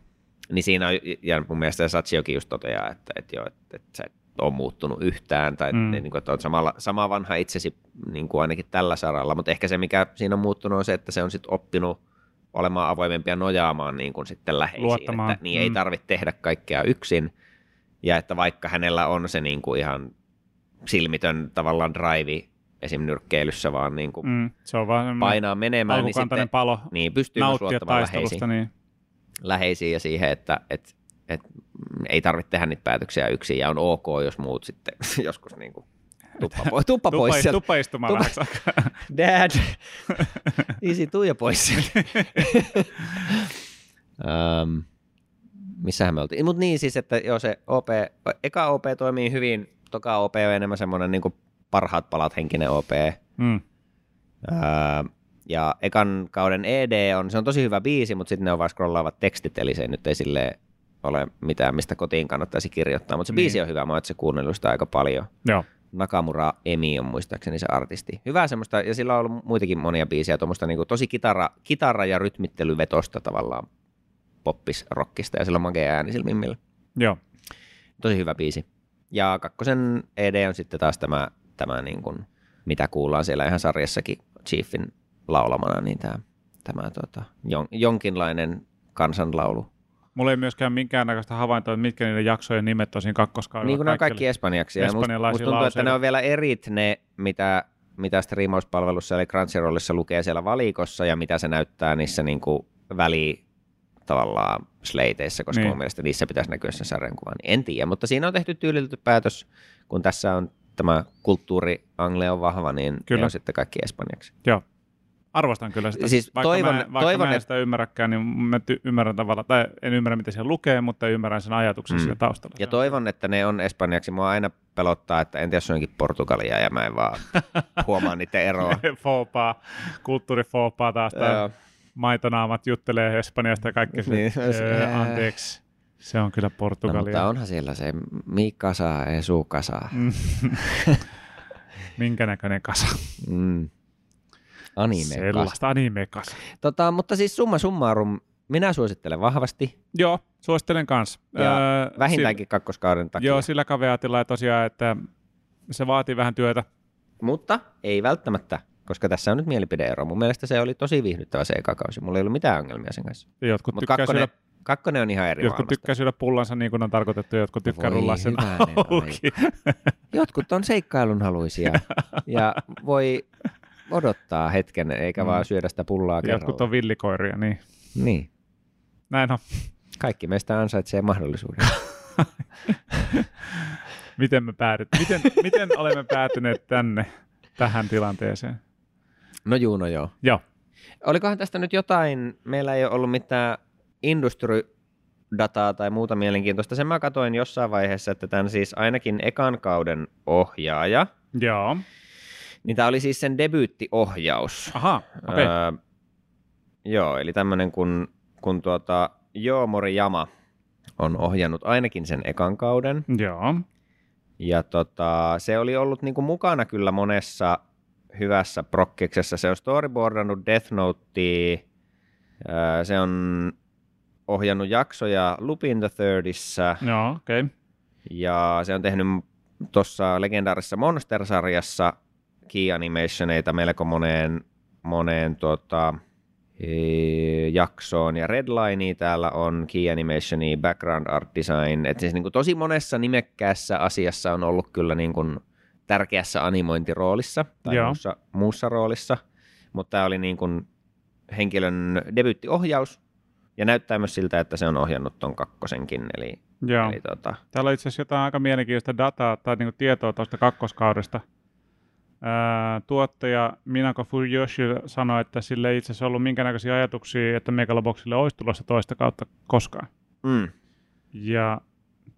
Niin siinä on, ja mun mielestä Sachiokin just toteaa, että, että, joo, että, että sä et ole muuttunut yhtään, tai mm. niin kuin, että on samalla, sama vanha itsesi niin kuin ainakin tällä saralla, mutta ehkä se, mikä siinä on muuttunut, on se, että se on sitten oppinut olemaan avoimempia nojaamaan niin kuin sitten läheisiin, Luottamaan. että niin mm. ei tarvitse tehdä kaikkea yksin, ja että vaikka hänellä on se niin kuin ihan silmitön tavallaan drive esim. nyrkkeilyssä, vaan niin kuin mm, se on vaan painaa menemään, niin sitten palo niin pystyy myös luottamaan läheisiin, niin. läheisiin ja siihen, että et, et, ei tarvitse tehdä niitä päätöksiä yksin ja on ok, jos muut sitten joskus niin kuin Tuppa, po- tuppa pois Tuppa, sieltä. tuppa istumaan Tuppa-. Dad! Isi, Tuija pois sieltä. um, missähän me oltiin? Mutta niin siis, että joo se OP, eka OP toimii hyvin, toka OP on enemmän semmoinen niin parhaat palat henkinen OP. Mm. Öö, ja ekan kauden ED on, se on tosi hyvä biisi, mutta sitten ne on vaan scrollaavat tekstit, eli se nyt ei sille ole mitään, mistä kotiin kannattaisi kirjoittaa. Mutta se Niin. biisi on hyvä, mä oon itse kuunnellut sitä aika paljon. Joo. Nakamura Emi on muistaakseni se artisti. Hyvä semmoista, ja sillä on ollut muitakin monia biisejä, tuommoista niinku tosi kitara, kitara- ja rytmittelyvetosta tavallaan poppis-rockista, ja sillä on makea ääni sillä mimmillä. Joo. Tosi hyvä biisi. Ja kakkosen ED on sitten taas tämä, tämä niin kuin, mitä kuullaan siellä ihan sarjassakin Chiefin laulamana, niin tämä, tämä tota, jon, jonkinlainen kansanlaulu. Mulla ei myöskään minkäännäköistä havaintoa, että mitkä niiden jaksojen nimet on siinä kakkoskaudella. Niin kuin ne on kaikki espanjaksi. Ja musta, musta tuntuu, että ne on vielä erit ne, mitä, mitä striimauspalvelussa eli Crunchyrollissa lukee siellä valikossa ja mitä se näyttää niissä niin kuin väli tavallaan sleiteissä, koska Niin. mun mielestä niissä pitäisi näkyä sen sarjankuva. Niin en tiedä, mutta siinä on tehty tyylitelty päätös, kun tässä on tämä kulttuuri Angle on vahva, niin Kyllä. On sitten kaikki espanjaksi. Joo. Arvostan kyllä sitä. Siis vaikka toivon- mä, vaikka toivon, mä en sitä ymmärräkään, niin mä ty- ymmärrän tavalla, tai en ymmärrä, mitä siellä lukee, mutta ymmärrän sen ajatuksen Mm. siellä taustalla. Ja toivon, että ne on espanjaksi. Mua aina pelottaa, että entä jos se onkin Portugalia ja mä en vaan huomaa niiden eroa. Foopaa, kulttuurifoopaa taas. Maitonaamat juttelee Espanjasta ja kaikki. Niin, niin, se- öö, anteeksi. Se on kyllä No, Portugalia. mutta onhan siellä se Mi kasa, Esu kasa. Mm. Minkä näköinen kasa? Mm. Anime kasa. Sellaista anime-kasa. Tota, mutta siis summa summarum, minä suosittelen vahvasti. Joo, suosittelen kans. Ja Öö, Vähintäänkin kakkoskauden Sillä, takia. joo, sillä kaveatilla tosiaan, että se vaatii vähän työtä. Mutta ei välttämättä, koska tässä on nyt mielipideero. Mun mielestä se oli tosi viihdyttävä se eka kausi. Mulla ei ollut mitään ongelmia sen kanssa. Jotkut tykkää, kakkonen, syödä, kakkonen on ihan eri jotkut maailmasta. tykkää syödä pullansa niin kuin on tarkoitettu, jotkut tykkää Voi rullaa sen auki. Jotkut on seikkailunhaluisia ja voi odottaa hetken, eikä Mm. vaan syödä sitä pullaa Jotkut kerralla. on villikoiria, niin Niin. näin on. Kaikki meistä ansaitsee mahdollisuuden. Miten me päädyt, miten, miten olemme päätyneet tänne, tähän tilanteeseen? No juu, no joo. Joo, Olikohan tästä nyt jotain, meillä ei ole ollut mitään industry-dataa tai muuta mielenkiintoista. Sen mä katsoin jossain vaiheessa, että tämän siis ainakin ekan kauden ohjaaja, joo. niin tämä oli siis sen debyyttiohjaus. Aha, okei. Okay. Öö, joo, eli tämmöinen kun, kun tuota, Joo Moriyama on ohjannut ainakin sen ekan kauden. Joo, Ja tota, se oli ollut niinku mukana kyllä monessa hyvässä prokkiksessa. Se on storyboardannut Death Notea, se on ohjannut jaksoja Lupin the Thirdissä joo, okei. Okay. ja se on tehnyt tuossa legendaarisessa Monster-sarjassa key animationeita melko moneen, moneen tota, e, jaksoon. Ja Redlinea täällä on key animationi, background art design. Et siis niin kuin tosi monessa nimekkäässä asiassa on ollut kyllä niin kuin tärkeässä animointiroolissa tai Joo. muussa, muussa roolissa. Mutta tämä oli niin kuin henkilön debyyttiohjaus. Ja näyttää myös siltä, että se on ohjannut ton kakkosenkin. Eli, Joo. eli tota, Täällä on itse asiassa jotain aika mielenkiintoista dataa tai niinku tietoa tuosta kakkoskaudesta. Ää, tuottaja Minako Furuyoshi sanoi, että sille ei itse asiassa ollut minkäännäköisiä ajatuksia, että Megaloboxille olisi tulossa toista kautta koskaan. mm, Ja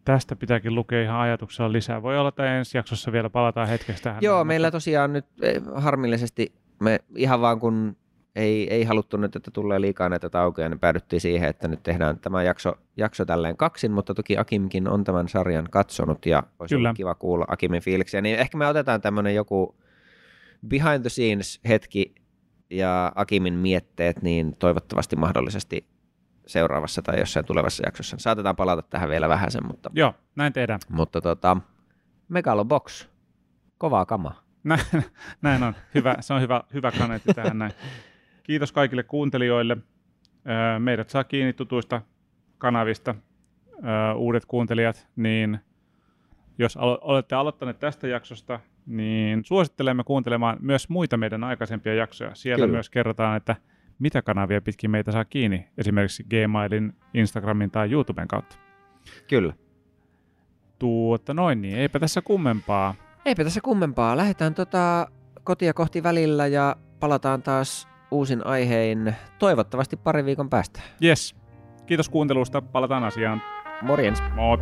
tästä pitääkin lukea ihan ajatuksella lisää. Voi olla, että ensi jaksossa vielä palataan hetkestä tähän. Joo, meillä tosiaan nyt eh, harmillisesti me ihan vaan kun ei, ei haluttu nyt, että tulee liikaa näitä taukoja, niin päädyttiin siihen, että nyt tehdään tämä jakso, jakso tälleen kaksin, mutta toki Akimkin on tämän sarjan katsonut ja olisi Kyllä. kiva kuulla Akimin fiiliksiä, niin ehkä me otetaan tämmöinen joku behind the scenes hetki ja Akimin mietteet, niin toivottavasti mahdollisesti seuraavassa tai jossain tulevassa jaksossa. Saatetaan palata tähän vielä vähän sen, mutta, Joo, näin tehdään. mutta tota, Megalobox, kovaa kamaa. Näin, näin on. Hyvä, se on hyvä, hyvä kaneetti tähän näin. Kiitos kaikille kuuntelijoille. Meidät saa kiinni tutuista kanavista, uudet kuuntelijat, niin jos olette aloittaneet tästä jaksosta, niin suosittelemme kuuntelemaan myös muita meidän aikaisempia jaksoja. Siellä Kyllä. myös kerrotaan, että mitä kanavia pitkin meitä saa kiinni, esimerkiksi Gmailin, Instagramin tai YouTuben kautta. Kyllä. Tuota noin niin, eipä tässä kummempaa. Eipä tässä kummempaa. Lähdetään tota kotia kohti välillä ja palataan taas uusin aihein toivottavasti pari viikon päästä. Yes. Kiitos kuuntelusta. Palataan asiaan. Morjens. Moi.